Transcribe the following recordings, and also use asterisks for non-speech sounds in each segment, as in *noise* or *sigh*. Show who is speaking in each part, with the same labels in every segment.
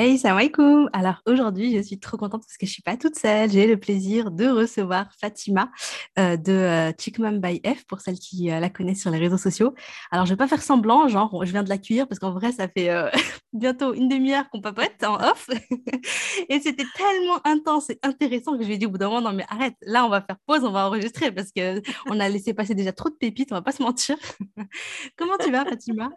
Speaker 1: Hey, salam alaikum. Alors aujourd'hui, je suis trop contente parce que je suis pas toute seule. J'ai le plaisir de recevoir Fatima euh, de euh, Chickmam by F pour celles qui euh, la connaissent sur les réseaux sociaux. Alors je vais pas faire semblant, genre je viens de l'accueillir parce qu'en vrai ça fait euh, *laughs* bientôt une demi-heure qu'on papote en off *laughs* et c'était tellement intense et intéressant que je lui ai dit au bout d'un moment non mais arrête, là on va faire pause, on va enregistrer parce que on a laissé passer déjà trop de pépites, on va pas se mentir. *laughs* Comment tu vas Fatima?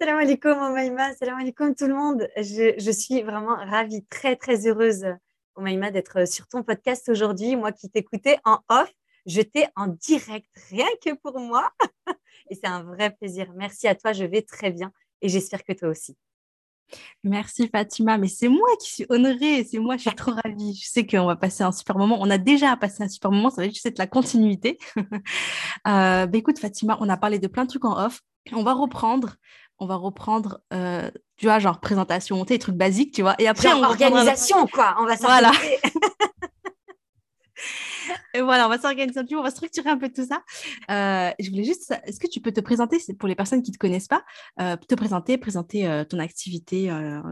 Speaker 2: Salam alaikum, Omaïma. Salam alaikum, tout le monde. Je, suis vraiment ravie, très, très heureuse, Omaïma, d'être sur ton podcast aujourd'hui. Moi qui t'écoutais en off, je t'ai en direct, rien que pour moi. *laughs* Et c'est un vrai plaisir. Merci à toi, je vais très bien. Et j'espère que toi aussi.
Speaker 1: Merci Fatima, mais c'est moi qui suis honorée, c'est moi, je suis trop ravie. Je sais qu'on va passer un super moment. On a déjà passé un super moment, ça va juste être la continuité. *laughs* euh, bah, écoute Fatima, on a parlé de plein de trucs en off. On va reprendre, on va reprendre, euh, tu vois, genre présentation, tu sais, les trucs basiques, tu vois. Et après,
Speaker 2: Genre
Speaker 1: on reprendra-
Speaker 2: organisation, quoi. On va
Speaker 1: Voilà. *laughs* *laughs* Et voilà, on va s'organiser un petit peu, on va structurer un peu tout ça. Euh, je voulais juste, est-ce que tu peux te présenter, pour les personnes qui ne te connaissent pas, euh, te présenter, présenter euh, ton activité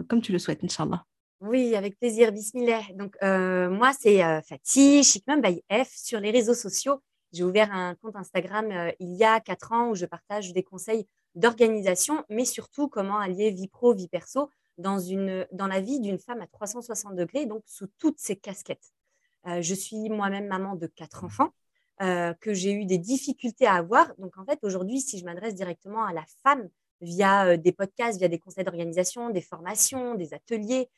Speaker 1: comme tu le souhaites, Inch'Allah.
Speaker 2: Oui, avec plaisir. Bismillah. Donc, moi, c'est Fatih, Chikmam by F sur les réseaux sociaux. J'ai ouvert un compte Instagram euh, il y a quatre ans où je partage des conseils d'organisation, mais surtout comment allier vie pro, vie perso dans, une, dans la vie d'une femme à 360 degrés, donc sous toutes ses casquettes. Euh, je suis moi-même maman de quatre enfants euh, que j'ai eu des difficultés à avoir. Donc, en fait, aujourd'hui, si je m'adresse directement à la femme via des podcasts, via des conseils d'organisation, des formations, des ateliers,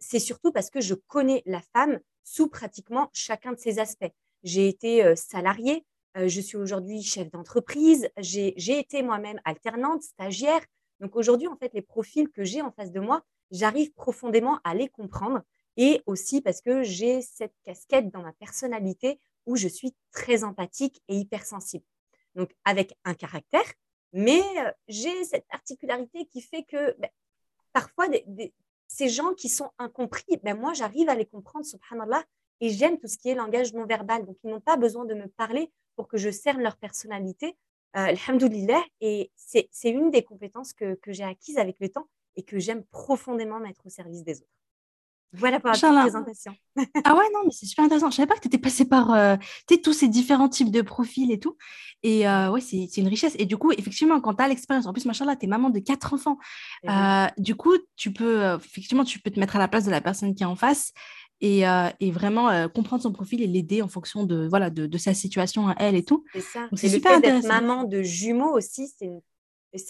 Speaker 2: c'est surtout parce que je connais la femme sous pratiquement chacun de ses aspects. J'ai été euh, salariée, euh, je suis aujourd'hui chef d'entreprise, j'ai été moi-même alternante, stagiaire. Donc aujourd'hui, en fait, les profils que j'ai en face de moi, j'arrive profondément à les comprendre et aussi parce que j'ai cette casquette dans ma personnalité où je suis très empathique et hypersensible. Donc avec un caractère, mais euh, j'ai cette particularité qui fait que ben, parfois ces gens qui sont incompris, ben moi j'arrive à les comprendre, subhanallah, et j'aime tout ce qui est langage non verbal. Donc ils n'ont pas besoin de me parler pour que je cerne leur personnalité. Euh, alhamdoulilah, et c'est une des compétences que, que j'ai acquises avec le temps et que j'aime profondément mettre au service des autres. Voilà pour la présentation.
Speaker 1: Ah ouais, non, mais c'est super intéressant. Je savais pas que tu étais passé par euh, tous ces différents types de profils et tout. Et euh, ouais, c'est une richesse. Et du coup, effectivement, quand tu as l'expérience, en plus, machallah, tu es maman de quatre enfants.
Speaker 2: Oui.
Speaker 1: Euh, du coup, tu peux, euh, effectivement, tu peux te mettre à la place de la personne qui est en face et, euh, et vraiment euh, comprendre son profil et l'aider en fonction de, voilà, de, de sa situation à elle et tout.
Speaker 2: C'est ça.
Speaker 1: C'est
Speaker 2: le
Speaker 1: super
Speaker 2: fait d'être
Speaker 1: intéressant.
Speaker 2: maman de jumeaux aussi, c'est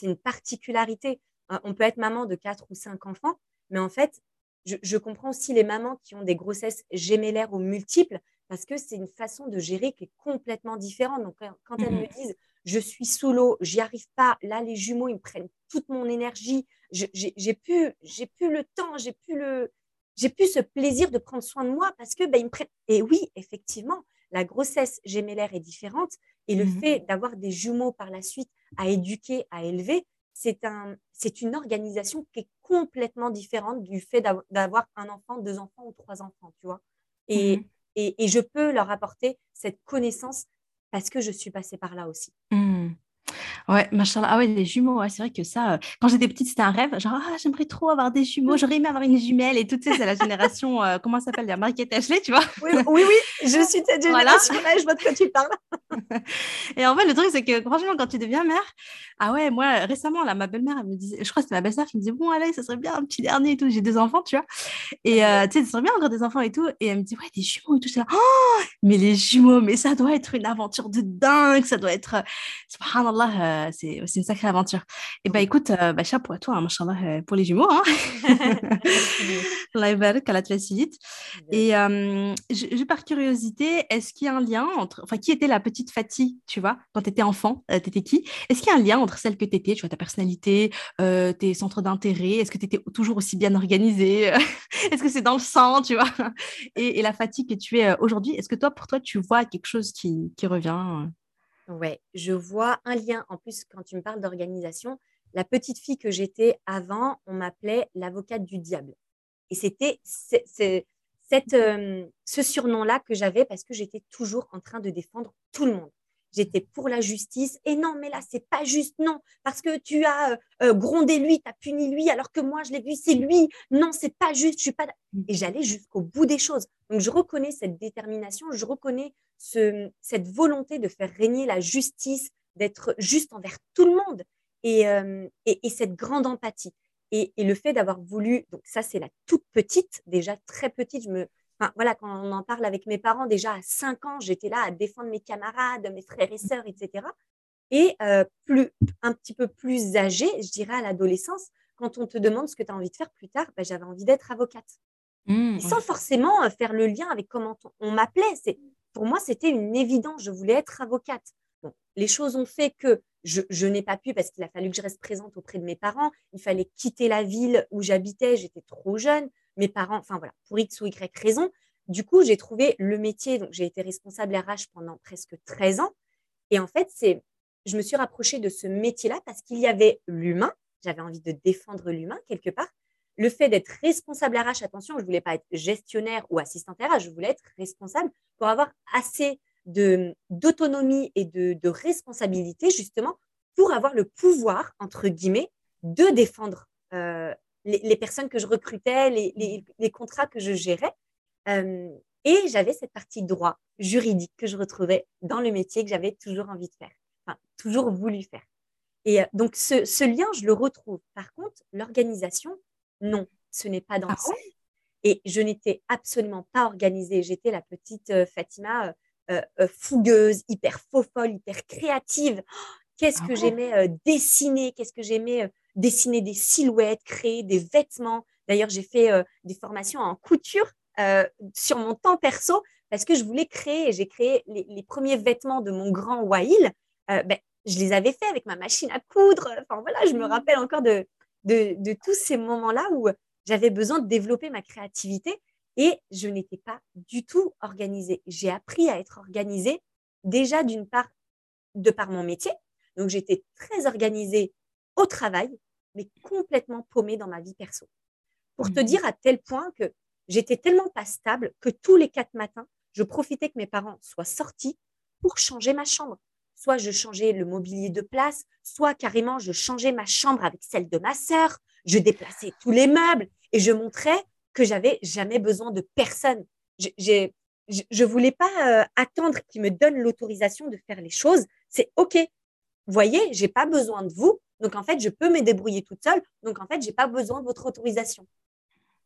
Speaker 2: une, particularité. Euh, On peut être maman de quatre ou cinq enfants, mais en fait, je, je comprends aussi les mamans qui ont des grossesses gémellaires ou multiples parce que c'est une façon de gérer qui est complètement différente. Donc, quand- elles
Speaker 1: Mhm.
Speaker 2: me disent je suis sous l'eau, j'y arrive pas, là, les jumeaux, ils me prennent toute mon énergie, j'ai plus, j'ai plus le temps, j'ai plus le. J'ai plus ce plaisir de prendre soin de moi parce que ben, ils me. Et oui, effectivement, la grossesse gémellaire est différente et le
Speaker 1: Mhm.
Speaker 2: fait d'avoir des jumeaux par la suite à éduquer, à élever, c'est un, c'est une organisation qui est complètement différente du fait d'av- d'avoir un enfant, deux enfants ou trois enfants, tu vois. Et,
Speaker 1: Mhm.
Speaker 2: et, et je peux leur apporter cette connaissance parce que je suis passée par là aussi.
Speaker 1: Mhm. Ouais, machallah. Ah ouais, les jumeaux, ouais, c'est vrai que ça, euh, quand j'étais petite, c'était un rêve. Genre, ah, j'aimerais trop avoir des jumeaux, j'aurais aimé avoir une jumelle et tout, tu sais, c'est la génération, euh, comment ça s'appelle, la Mariette Ashley, tu vois.
Speaker 2: Oui, oui, oui, je suis *laughs* cette
Speaker 1: Voilà.
Speaker 2: génération-là, je vois de quoi tu parles. *laughs*
Speaker 1: Et en fait, le truc, c'est que franchement, quand tu deviens mère, ah ouais, moi, récemment, là, ma belle-mère, elle me disait, je crois que c'était ma belle-sœur qui me disait, bon, allez, ça serait bien un petit dernier et tout. J'ai deux enfants, tu vois. Et euh, tu sais, ça serait bien encore des enfants et tout. Et elle me dit, ouais, des jumeaux et tout. J'étais là, oh, mais les jumeaux, mais ça doit être une aventure de dingue. Ça doit être, euh, subhanallah, euh, c'est une sacrée aventure. Et bah,
Speaker 2: Oui.
Speaker 1: écoute, euh, bah, chapeau à toi, hein, euh, pour les jumeaux. Hein. *laughs* *laughs* Et euh, je, par curiosité, est-ce qu'il y a un lien entre, enfin, qui était la petite Fatih, tu vois, quand tu étais enfant, euh, t'étais qui? Est-ce qu'il y a un lien entre celle que tu étais, tu vois, ta personnalité, tes centres d'intérêt? Est-ce que tu étais toujours aussi bien organisée *laughs* Est-ce que c'est dans le sang, tu vois? Et, et la Fatih que tu es aujourd'hui, est-ce que toi, pour toi, tu vois quelque chose qui, qui revient
Speaker 2: Ouais, je vois un lien. En plus, quand tu me parles d'organisation, la petite fille que j'étais avant, on m'appelait l'avocate du diable. Et c'était cette, euh, ce surnom-là que j'avais parce que j'étais toujours en train de défendre tout le monde. J'étais pour la justice. Et non, mais là, c'est pas juste, non, parce que tu as euh, euh, grondé lui, tu as puni lui, alors que moi, je l'ai vu, c'est lui. Non, c'est pas juste, je suis pas. Mm. Et j'allais jusqu'au bout des choses. Donc, je reconnais cette détermination, je reconnais ce, cette volonté de faire régner la justice, d'être juste envers tout le monde et, euh, et, cette grande empathie. Et, et le fait d'avoir voulu, donc ça, c'est la toute petite, déjà très petite, je me, voilà, quand on en parle avec mes parents, déjà à 5 ans, j'étais là à défendre mes camarades, mes frères et sœurs, etc. Et euh, plus, un petit peu plus âgée, je dirais à l'adolescence, quand on te demande ce que tu as envie de faire plus tard, bah, j'avais envie d'être avocate. Mmh, sans forcément euh, faire le lien avec comment on, m'appelait. Pour moi, c'était une évidence. Je voulais être avocate. les choses ont fait que je, je n'ai pas pu parce qu'il a fallu que je reste présente auprès de mes parents. Il fallait quitter la ville où j'habitais. J'étais trop jeune mes parents, enfin voilà, pour X ou Y raison. Du coup, j'ai trouvé le métier, donc j'ai été responsable RH pendant presque 13 ans. Et en fait, c'est, je me suis rapprochée de ce métier-là parce qu'il y avait l'humain. J'avais envie de défendre l'humain quelque part. Le fait d'être responsable RH, attention, je ne voulais pas être gestionnaire ou assistante RH, je voulais être responsable pour avoir assez de, d'autonomie et de, de responsabilité, justement, pour avoir le pouvoir, entre guillemets, de défendre euh, les, personnes que je recrutais, les, contrats que je gérais. Euh, et j'avais cette partie droit, juridique que je retrouvais dans le métier que j'avais toujours envie de faire, enfin, toujours voulu faire. Et euh, donc, ce, lien, je le retrouve. Par contre, l'organisation, non, ce n'est pas dans ah le Et je n'étais absolument pas organisée. J'étais la petite euh, Fatima fougueuse, hyper faux folle, hyper créative. qu'est-ce ah que j'aimais dessiner, qu'est-ce que j'aimais dessiner des silhouettes, créer des vêtements. D'ailleurs, j'ai fait euh, des formations en couture euh, sur mon temps perso parce que je voulais créer. J'ai créé les, premiers vêtements de mon grand Wail. Euh, ben, je les avais fait avec ma machine à coudre. Enfin voilà, je me mmh. rappelle encore de, de, de tous ces moments-là où j'avais besoin de développer ma créativité et je n'étais pas du tout organisée. J'ai appris à être organisée déjà d'une part de par mon métier. Donc j'étais très organisée au travail, mais complètement paumée dans ma vie perso. Pour te mmh dire à tel point que j'étais tellement pas stable que tous les quatre matins, je profitais que mes parents soient sortis pour changer ma chambre. Soit je changeais le mobilier de place, soit carrément je changeais ma chambre avec celle de ma sœur, je déplaçais tous les meubles et je montrais que j'avais jamais besoin de personne. Je, je, voulais pas euh, attendre qu'ils me donnent l'autorisation de faire les choses. C'est OK. Voyez, j'ai pas besoin de vous. Donc, en fait, je peux me débrouiller toute seule. Donc, en fait, je n'ai pas besoin de votre autorisation.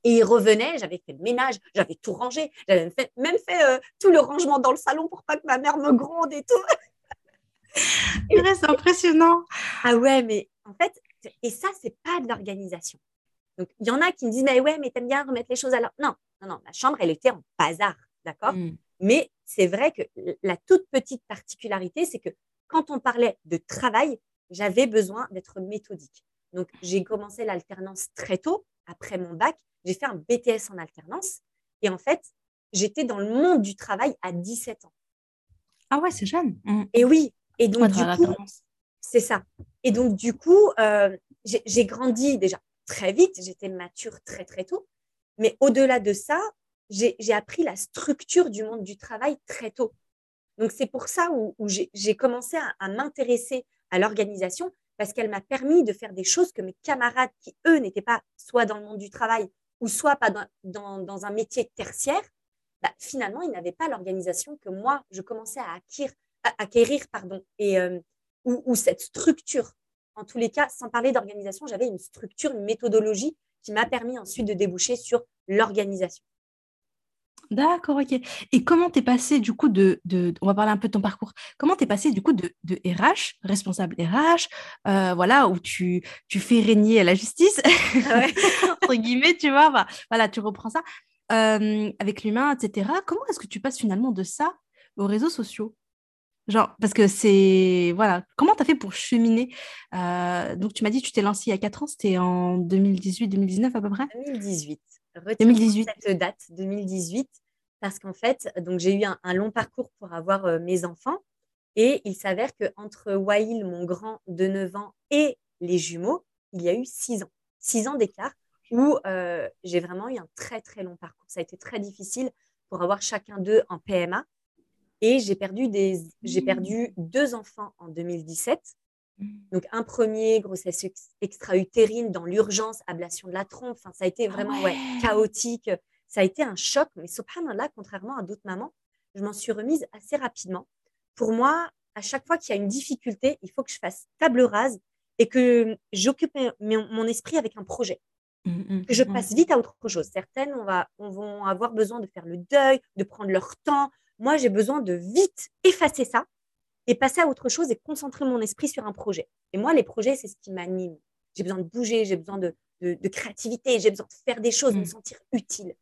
Speaker 2: Et il revenait, j'avais fait le ménage, j'avais tout rangé, j'avais même fait euh, tout le rangement dans le salon pour pas que ma mère me gronde et tout. *laughs*
Speaker 1: c'est impressionnant.
Speaker 2: Ah ouais, mais en fait, et ça, c'est pas de l'organisation. Donc, il y en a qui me disent, mais ouais, mais t'aimes bien remettre les choses à l'heure. Non, non, non, ma chambre, elle était en bazar, d'accord? Hmm. Mais c'est vrai que la toute petite particularité, c'est que quand on parlait de travail, j'avais besoin d'être méthodique. Donc, j'ai commencé l'alternance très tôt, après mon bac. J'ai fait un BTS en alternance. Et en fait, j'étais dans le monde du travail à 17 ans.
Speaker 1: Ah ouais, c'est jeune.
Speaker 2: Mmh. Et oui. Et donc, du coup, c'est ça. Et donc, du coup, euh, j'ai grandi déjà très vite. J'étais mature très, très tôt. Mais au-delà de ça, j'ai appris la structure du monde du travail très tôt. Donc, c'est pour ça où, j'ai commencé à m'intéresser à l'organisation parce qu'elle m'a permis de faire des choses que mes camarades qui, eux, n'étaient pas soit dans le monde du travail ou soit pas dans, un métier tertiaire, bah, finalement, ils n'avaient pas l'organisation que moi, je commençais à acquérir, pardon, euh, ou, cette structure. En tous les cas, sans parler d'organisation, j'avais une structure, une méthodologie qui m'a permis ensuite de déboucher sur l'organisation.
Speaker 1: D'accord, ok. Et comment t'es passé du coup de, on va parler un peu de ton parcours, comment t'es passé du coup de, RH, responsable RH, euh, voilà, où tu, tu fais régner la justice, ah *laughs* entre guillemets, tu vois, voilà, tu reprends ça, euh, avec l'humain, etc. Comment est-ce que tu passes finalement de ça aux réseaux sociaux? Genre, parce que c'est, voilà, comment tu as fait pour cheminer? Euh, Donc, tu m'as dit, tu t'es lancé il y a 4 ans, c'était en 2018-2019 à peu près?
Speaker 2: 2018. 2018. cette date, 2018, parce qu'en fait, donc j'ai eu un, long parcours pour avoir euh, mes enfants. Et il s'avère qu'entre Wail, mon grand de 9 ans, et les jumeaux, il y a eu 6 ans. 6 ans d'écart où euh, j'ai vraiment eu un très, très long parcours. Ça a été très difficile pour avoir chacun d'eux en PMA. Et j'ai perdu, des, j'ai perdu deux enfants en 2017. Donc, un premier, grossesse extra-utérine dans l'urgence, ablation de la trompe. Enfin, ça a été vraiment ouais. chaotique. Ça a été un choc. Mais subhanallah, contrairement à d'autres mamans, je m'en suis remise assez rapidement. Pour moi, à chaque fois qu'il y a une difficulté, il faut que je fasse table rase et que j'occupe mon esprit avec un projet. Mmh, mmh, que je mmh. passe vite à autre chose. Certaines on va, on vont avoir besoin de faire le deuil, de prendre leur temps. Moi, j'ai besoin de vite effacer ça et passer à autre chose et concentrer mon esprit sur un projet. Et moi, les projets, c'est ce qui m'anime. J'ai besoin de bouger, j'ai besoin de, de, créativité, j'ai besoin de faire des choses, de me sentir utile.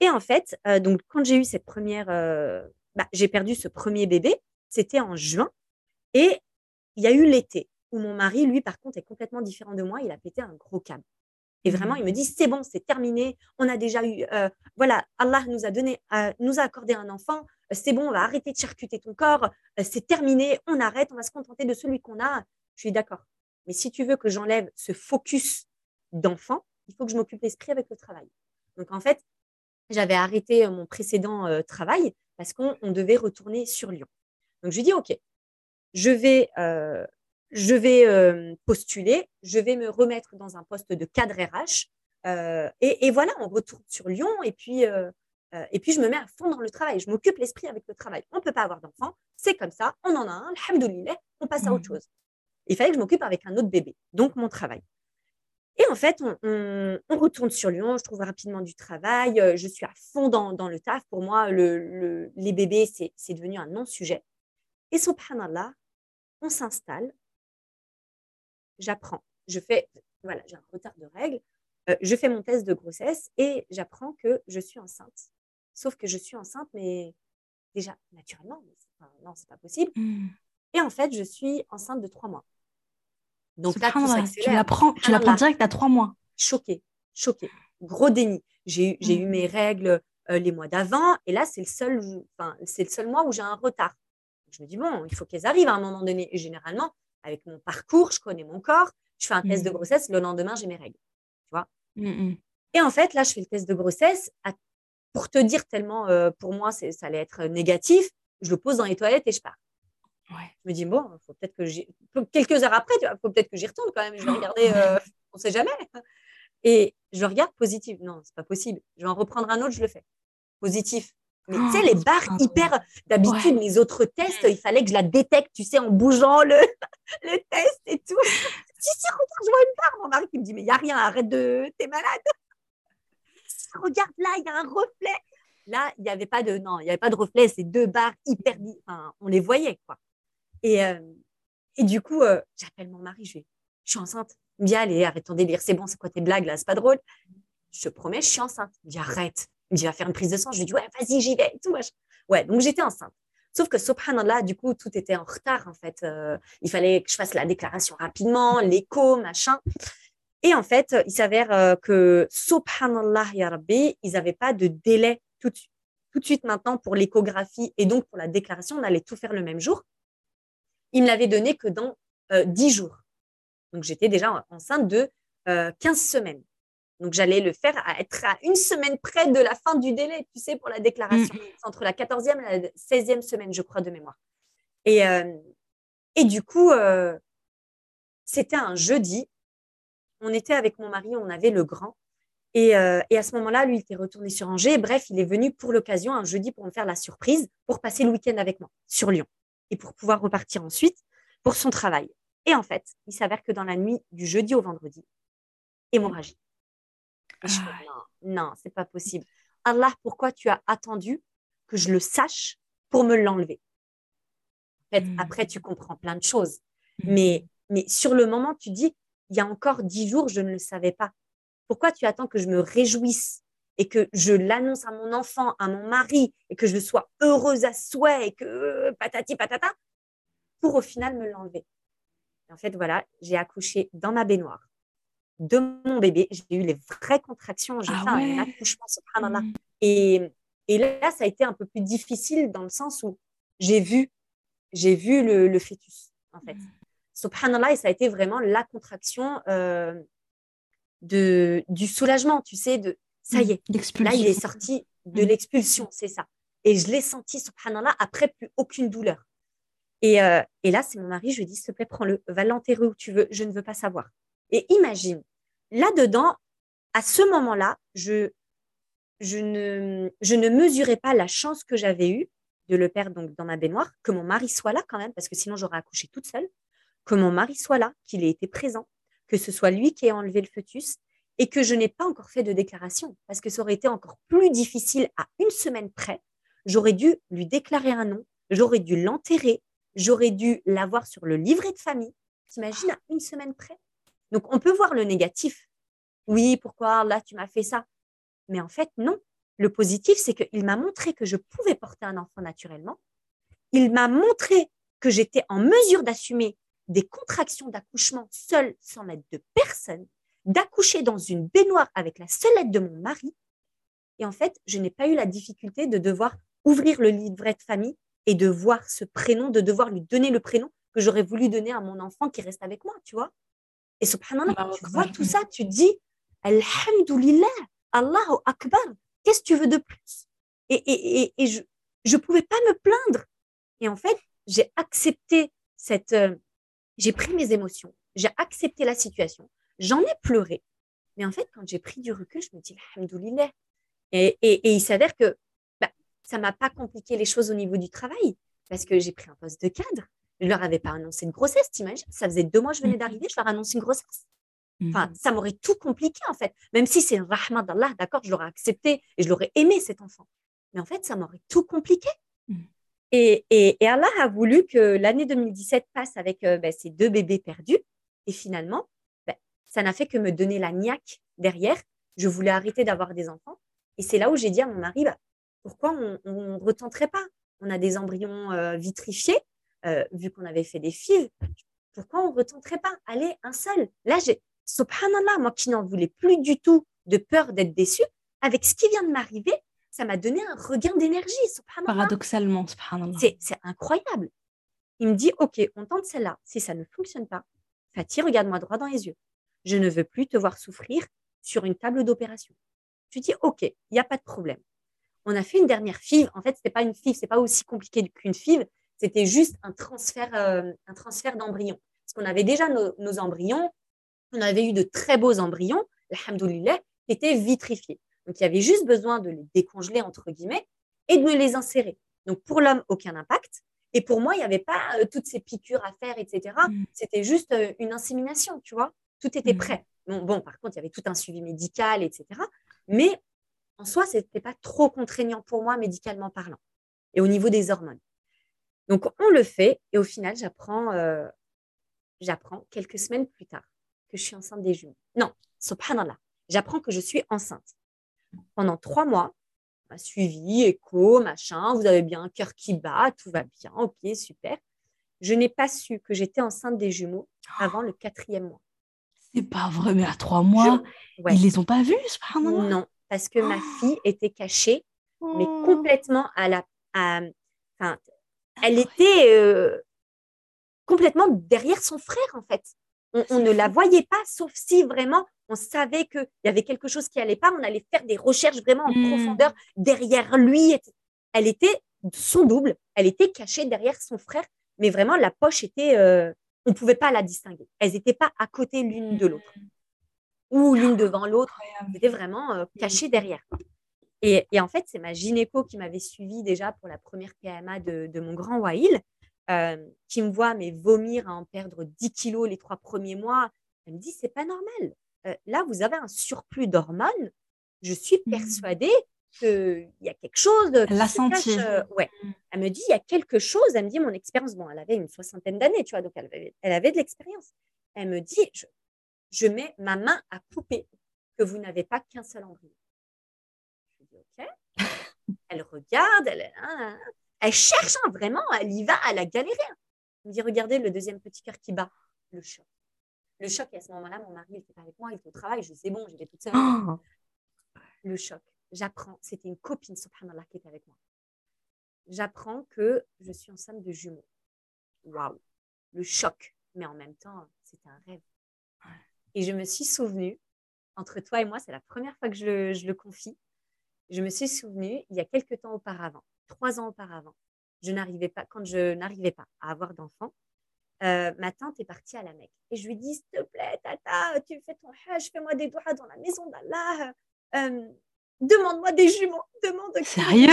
Speaker 2: Et en fait, euh, donc quand j'ai eu cette première, euh, bah, j'ai perdu ce premier bébé, c'était en juin, et il y a eu l'été où mon mari, lui, par contre, est complètement différent de moi. Il a pété un gros câble. Et vraiment, il me dit, c'est bon, c'est terminé. On a déjà eu, euh, voilà, Allah nous a donné, nous a accordé un enfant. C'est bon, on va arrêter de charcuter ton corps. Euh, c'est terminé. On arrête. On va se contenter de celui qu'on a. Je suis d'accord. Mais si tu veux que j'enlève ce focus d'enfant, il faut que je m'occupe l'esprit avec le travail. Donc, en fait, j'avais arrêté mon précédent travail parce qu'on devait retourner sur Lyon. Donc, je lui dis, OK, je vais je vais euh, postuler, je vais me remettre dans un poste de cadre RH. Euh, et, voilà, on retourne sur Lyon et puis, euh, et puis je me mets à fond dans le travail. Je m'occupe l'esprit avec le travail. On ne peut pas avoir d'enfant, c'est comme ça, on en a un, alhamdoulilah, on passe à autre mmh. chose. Il fallait que je m'occupe avec un autre bébé, donc mon travail. Et en fait, on, retourne sur Lyon, je trouve rapidement du travail, je suis à fond dans, dans le taf. Pour moi, le, les bébés, c'est devenu un non-sujet. Et subhanallah, on s'installe, j'apprends. Je fais, voilà, j'ai un retard de règles. Euh, je fais mon test de grossesse et j'apprends que je suis enceinte. Sauf que je suis enceinte, mais déjà naturellement, enfin, non, c'est pas possible. Hmm. Et en fait, je suis enceinte de trois mois.
Speaker 1: Donc là, tu l'apprends, tu l'apprends direct à trois mois.
Speaker 2: Choquée, choquée, gros déni. J'ai eu, eu mes hmm. règles euh, les mois d'avant, et là, c'est le seul, enfin, c'est le seul mois où j'ai un retard. Je me dis bon, il faut qu'elles arrivent à un moment donné. Et généralement, avec mon parcours, je connais mon corps, je fais un test de mmh. grossesse, le lendemain, j'ai mes règles. Tu vois? Mmh, mmh. Et en fait, là, je fais le test de grossesse. Pour te dire tellement, euh, pour moi, ça allait être négatif, je le pose dans les toilettes et je pars. Ouais. Je me dis, bon, faut peut-être que j'y... Quelques heures après, il faut peut-être que j'y retourne quand même. Je vais regarder, *laughs* euh, on ne sait jamais. Et je regarde positif. Non, c'est pas possible. Je vais en reprendre un autre, je le fais. Positif. Mais tu sais, *gasps* les barres hyper. D'habitude, mes autres tests, il fallait que je la détecte, tu sais, en bougeant le, *laughs* le test et tout. si, si, regarde, je vois une barre. Mon mari qui me dit, mais il n'y a rien, arrête de. T'es malade. Regarde là, il y a un reflet. Là, il n'y avait pas de. Non, il n'y avait pas de reflet. Ces deux barres hyper. Enfin, on les voyait, quoi. Et, euh, et du coup, euh, j'appelle mon mari, je, suis enceinte. Il dit, allez, arrête ton délire, c'est bon, c'est quoi tes blagues là, c'est pas drôle. Je te promets, je suis enceinte. Il me dit, arrête. Il me dit, va faire une prise de sang. Je lui dis, ouais, vas-y, j'y vais. tout, ouais, donc j'étais enceinte. Sauf que, subhanallah, du coup, tout était en retard, en fait. Euh, il fallait que je fasse la déclaration rapidement, l'écho, machin. Et en fait, il s'avère euh, que, subhanallah, ya Rabbi, ils n'avaient pas de délai tout de, suite, tout de suite maintenant pour l'échographie et donc pour la déclaration, on allait tout faire le même jour. Il me l'avait donné que dans euh, 10 jours. Donc, j'étais déjà enceinte de 15 euh, semaines. Donc, j'allais le faire à être à une semaine près de la fin du délai, tu sais, pour la déclaration. Mm. C'est entre la 14e et la 16e semaine, je crois, de mémoire. Et, euh, et du coup, euh, c'était un jeudi. On était avec mon mari, on avait le grand. Et, euh, et à ce moment-là, lui, il était retourné sur Angers. Bref, il est venu pour l'occasion, un jeudi, pour me faire la surprise, pour passer le week-end avec moi sur Lyon et pour pouvoir repartir ensuite pour son travail. Et en fait, il s'avère que dans la nuit du jeudi au vendredi, hémorragie. Ah. non, non, c'est pas possible. Allah, pourquoi tu as attendu que je le sache pour me l'enlever? En fait, hmm. Après, tu comprends plein de choses. Hmm. Mais, mais sur le moment, tu dis, il y a encore dix jours, je ne le savais pas. Pourquoi tu attends que je me réjouisse et que je l'annonce à mon enfant, à mon mari, et que je sois heureuse à souhait et que patati patata, pour au final me l'enlever? En fait, voilà, j'ai accouché dans ma baignoire de mon bébé. J'ai eu les vraies contractions. J'ai ah fait un accouchement, mmh. Et, et là, ça a été un peu plus difficile dans le sens où j'ai vu, j'ai vu le, fœtus, en fait. Mmh. Subhanallah, et ça a été vraiment la contraction euh, de, du soulagement, tu sais, de ça y mmh. est, là, il est sorti de l'expulsion, c'est ça. Et je l'ai senti, subhanallah, après plus aucune douleur. Et, euh, et là, c'est mon mari, je lui dis, s'il te plaît, prends-le, va l'enterrer où tu veux, je ne veux pas savoir. Et imagine, là-dedans, à ce moment-là, je, je, ne, je ne mesurais pas la chance que j'avais eue de le perdre donc, dans ma baignoire, que mon mari soit là quand même, parce que sinon j'aurais accouché toute seule, que mon mari soit là, qu'il ait été présent, que ce soit lui qui ait enlevé le fœtus et que je n'ai pas encore fait de déclaration, parce que ça aurait été encore plus difficile à une semaine près. J'aurais dû lui déclarer un nom, j'aurais dû l'enterrer, j'aurais dû l'avoir sur le livret de famille. T'imagines à une semaine près Donc on peut voir le négatif. Oui, pourquoi là tu m'as fait ça Mais en fait, non. Le positif, c'est qu'il m'a montré que je pouvais porter un enfant naturellement. Il m'a montré que j'étais en mesure d'assumer des contractions d'accouchement seule, sans l'aide de personne, d'accoucher dans une baignoire avec la seule aide de mon mari. Et en fait, je n'ai pas eu la difficulté de devoir ouvrir le livret de famille et de voir ce prénom, de devoir lui donner le prénom que j'aurais voulu donner à mon enfant qui reste avec moi, tu vois. Et subhanallah, quand tu vois tout ça, tu dis Alhamdulillah, Allahu Akbar, qu'est-ce que tu veux de plus? Et, et, je ne pouvais pas me plaindre. Et en fait, j'ai accepté cette, euh, j'ai pris mes émotions, j'ai accepté la situation, j'en ai pleuré. Mais en fait, quand j'ai pris du recul, je me dis, alhamdoulilah. Et, et, et il s'avère que bah, ça m'a pas compliqué les choses au niveau du travail, parce que j'ai pris un poste de cadre. Je leur avais pas annoncé une grossesse, t'imagines? Ça faisait deux mois que je venais mmh. d'arriver, je leur annonce une grossesse. Enfin, mmh. ça m'aurait tout compliqué, en fait. Même si c'est un rahmat d'Allah, d'accord, je l'aurais accepté et je l'aurais aimé, cet enfant. Mais en fait, ça m'aurait tout compliqué. Et, et, Allah a voulu que l'année 2017 passe avec euh, ben, ces deux bébés perdus. Et finalement, ben, ça n'a fait que me donner la niaque derrière. Je voulais arrêter d'avoir des enfants. Et c'est là où j'ai dit à mon mari, bah, pourquoi on ne retenterait pas? On a des embryons euh, vitrifiés, euh, vu qu'on avait fait des fives. Pourquoi on ne retenterait pas? Allez, un seul. Là, j'ai, subhanallah, moi qui n'en voulais plus du tout de peur d'être déçue, avec ce qui vient de m'arriver, ça m'a donné un regain d'énergie,
Speaker 1: Paradoxalement, subhanallah.
Speaker 2: C'est incroyable. Il me dit, OK, on tente celle-là. Si ça ne fonctionne pas, Fatih, regarde-moi droit dans les yeux. Je ne veux plus te voir souffrir sur une table d'opération. Je dis, OK, il n'y a pas de problème. On a fait une dernière FIV. En fait, ce n'était pas une FIV, ce n'est pas aussi compliqué qu'une FIV. C'était juste un transfert, euh, un transfert d'embryons. Parce qu'on avait déjà nos, embryons. On avait eu de très beaux embryons, alhamdoulilah, qui étaient vitrifiés. Donc, il y avait juste besoin de les décongeler, entre guillemets, et de me les insérer. Donc, pour l'homme, aucun impact. Et pour moi, il n'y avait pas euh, toutes ces piqûres à faire, etc. Mm. C'était juste euh, une insémination, tu vois. Tout était mm. prêt. Bon, par contre, il y avait tout un suivi médical, etc. Mais en soi, ce n'était pas trop contraignant pour moi, médicalement parlant. Et au niveau des hormones. Donc, on le fait. Et au final, j'apprends, euh, j'apprends quelques semaines plus tard que je suis enceinte des jumeaux. Non, subhanallah. J'apprends que je suis enceinte pendant trois mois. Suivi, écho, machin, vous avez bien un cœur qui bat, tout va bien, ok, super. Je n'ai pas su que j'étais enceinte des jumeaux avant le quatrième mois.
Speaker 1: C'est pas vrai, mais à trois mois, ils les ont pas vus,
Speaker 2: Non, parce que ma fille était cachée, mais oh. complètement à la. enfin, elle était euh, complètement derrière son frère, en fait. On, ne la voyait pas, sauf si vraiment on savait qu'il y avait quelque chose qui allait pas. On allait faire des recherches vraiment en hmm. profondeur derrière lui. Elle était son double. Elle était cachée derrière son frère, mais vraiment la poche était, euh, on ne pouvait pas la distinguer. Elles n'étaient pas à côté l'une de l'autre ou l'une devant l'autre. Elles étaient vraiment euh, cachées derrière. Et, en fait, c'est ma gynéco qui m'avait suivi déjà pour la première PMA de, de mon grand Wail euh, qui me voit mais vomir à en perdre 10 kilos les trois premiers mois, elle me dit c'est pas normal. Euh, là, vous avez un surplus d'hormones. Je suis mmh. persuadée qu'il y a quelque chose.
Speaker 1: Elle l'a senti.
Speaker 2: Euh, ouais. Mmh. Elle me dit il y a quelque chose. Elle me dit mon expérience. Bon, elle avait une soixantaine d'années, tu vois, donc elle avait, elle avait de l'expérience. Elle me dit je, je, mets ma main à couper que vous n'avez pas qu'un seul embryon. Je dis ok. elle regarde, elle, elle cherche hein, vraiment, elle y va, elle a galéré. Hein. Elle me dit, regardez le deuxième petit cœur qui bat, le choc. Le choc, et à ce moment-là, mon mari n'était pas avec moi, il était au travail, je sais bon, j'étais toute seule. Oh. le choc. J'apprends, c'était une copine, subhanallah, qui était avec moi. J'apprends que je suis enceinte de jumeaux. Waouh! Le choc. Mais en même temps, c'était un rêve. Et je me suis souvenue, entre toi et moi, c'est la première fois que je le, je le confie, je me suis souvenue, il y a quelques temps auparavant, trois ans auparavant, je n'arrivais pas, quand je n'arrivais pas à avoir d'enfants, euh, ma tante est partie à la Mecque. Et je lui dis, s'il te plaît, tata, tu fais ton hajj, fais-moi des doigts dans la maison d'Allah. Euh, demande-moi des jumeaux. Demande
Speaker 1: Sérieux?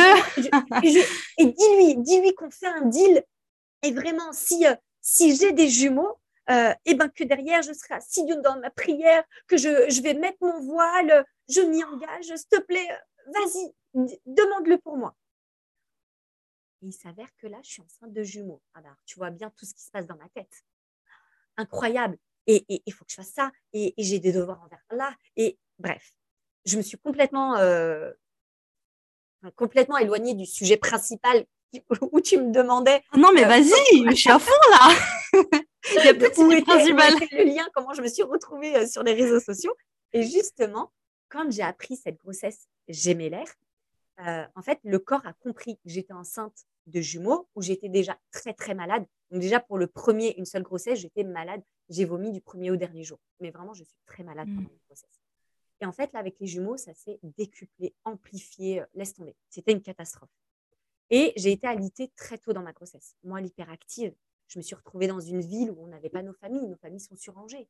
Speaker 2: Et, dis-lui, dis-lui qu'on fait un deal. Et vraiment, si, euh, si j'ai des jumeaux, et eh ben que derrière, je serai assidue dans ma prière, que je, je vais mettre mon voile, je m'y engage. S'il te plaît, vas-y, demande-le pour moi. Et il s'avère que là, je suis enceinte de jumeaux. Alors, tu vois bien tout ce qui se passe dans ma tête. Incroyable. Et il faut que je fasse ça. Et, j'ai des devoirs envers Allah. Et bref, je me suis complètement, euh, complètement éloignée du sujet principal *laughs* où tu me demandais.
Speaker 1: Ah non, mais euh, vas-y, *laughs* je suis à fond là. *laughs*
Speaker 2: il y a plus de principal. le lien, comment je me suis retrouvée euh, sur les réseaux sociaux. Et justement, quand j'ai appris cette grossesse gémellaire, euh, en fait, le corps a compris que j'étais enceinte de jumeaux, où j'étais déjà très, très malade. Donc déjà, pour le premier, une seule grossesse, j'étais malade. J'ai vomi du premier au dernier jour. Mais vraiment, je suis très malade pendant mmh. la grossesse. Et en fait, là, avec les jumeaux, ça s'est décuplé, amplifié, euh, laisse tomber. C'était une catastrophe. Et j'ai été alitée très tôt dans ma grossesse. Moi, l'hyperactive, je me suis retrouvée dans une ville où on n'avait pas nos familles. Nos familles sont sur Angers.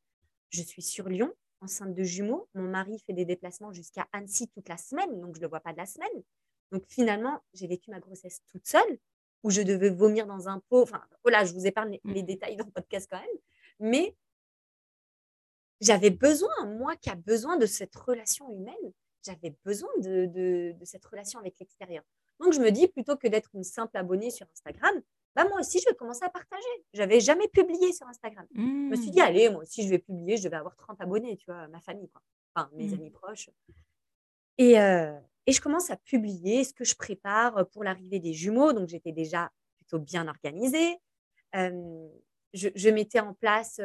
Speaker 2: Je suis sur Lyon, enceinte de jumeaux. Mon mari fait des déplacements jusqu'à Annecy toute la semaine, donc je ne le vois pas de la semaine. Donc finalement, j'ai vécu ma grossesse toute seule, où je devais vomir dans un pot. Enfin, voilà, je vous épargne les, mmh. détails dans le podcast quand même. Mais j'avais besoin, moi qui a besoin de cette relation humaine, j'avais besoin de, cette relation avec l'extérieur. Donc je me dis, plutôt que d'être une simple abonnée sur Instagram, bah moi aussi, je vais commencer à partager. Je n'avais jamais publié sur Instagram. Je me suis dit, mmh. allez, moi aussi, je vais publier, je vais avoir 30 abonnés, tu vois, ma famille, quoi. Enfin, mes mmh. amis proches. Et, euh, et je commence à publier ce que je prépare pour l'arrivée des jumeaux. Donc, j'étais déjà plutôt bien organisée. je, mettais en place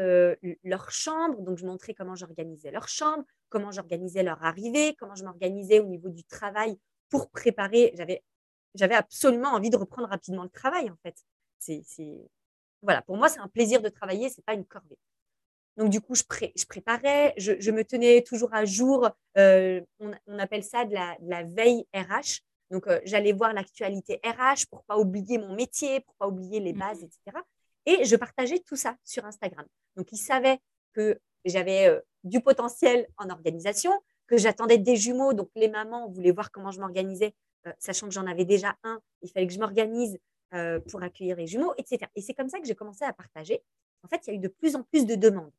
Speaker 2: leur chambre. Donc, je montrais comment j'organisais leur chambre, comment j'organisais leur arrivée, comment je m'organisais au niveau du travail pour préparer. J'avais, j'avais absolument envie de reprendre rapidement le travail, en fait. C'est, Voilà, pour moi, c'est un plaisir de travailler, c'est pas une corvée. Donc, du coup, je, préparais, je, me tenais toujours à jour. Euh, on, appelle ça de la, veille RH. Donc, euh, j'allais voir l'actualité RH pour pas oublier mon métier, pour pas oublier les bases, mmh. etc. Et je partageais tout ça sur Instagram. Donc, ils savaient que j'avais euh, du potentiel en organisation, que j'attendais des jumeaux. Donc, les mamans voulaient voir comment je m'organisais, sachant que j'en avais déjà un. Il fallait que je m'organise pour accueillir les jumeaux, etc. Et c'est comme ça que j'ai commencé à partager. En fait, il y a eu de plus en plus de demandes.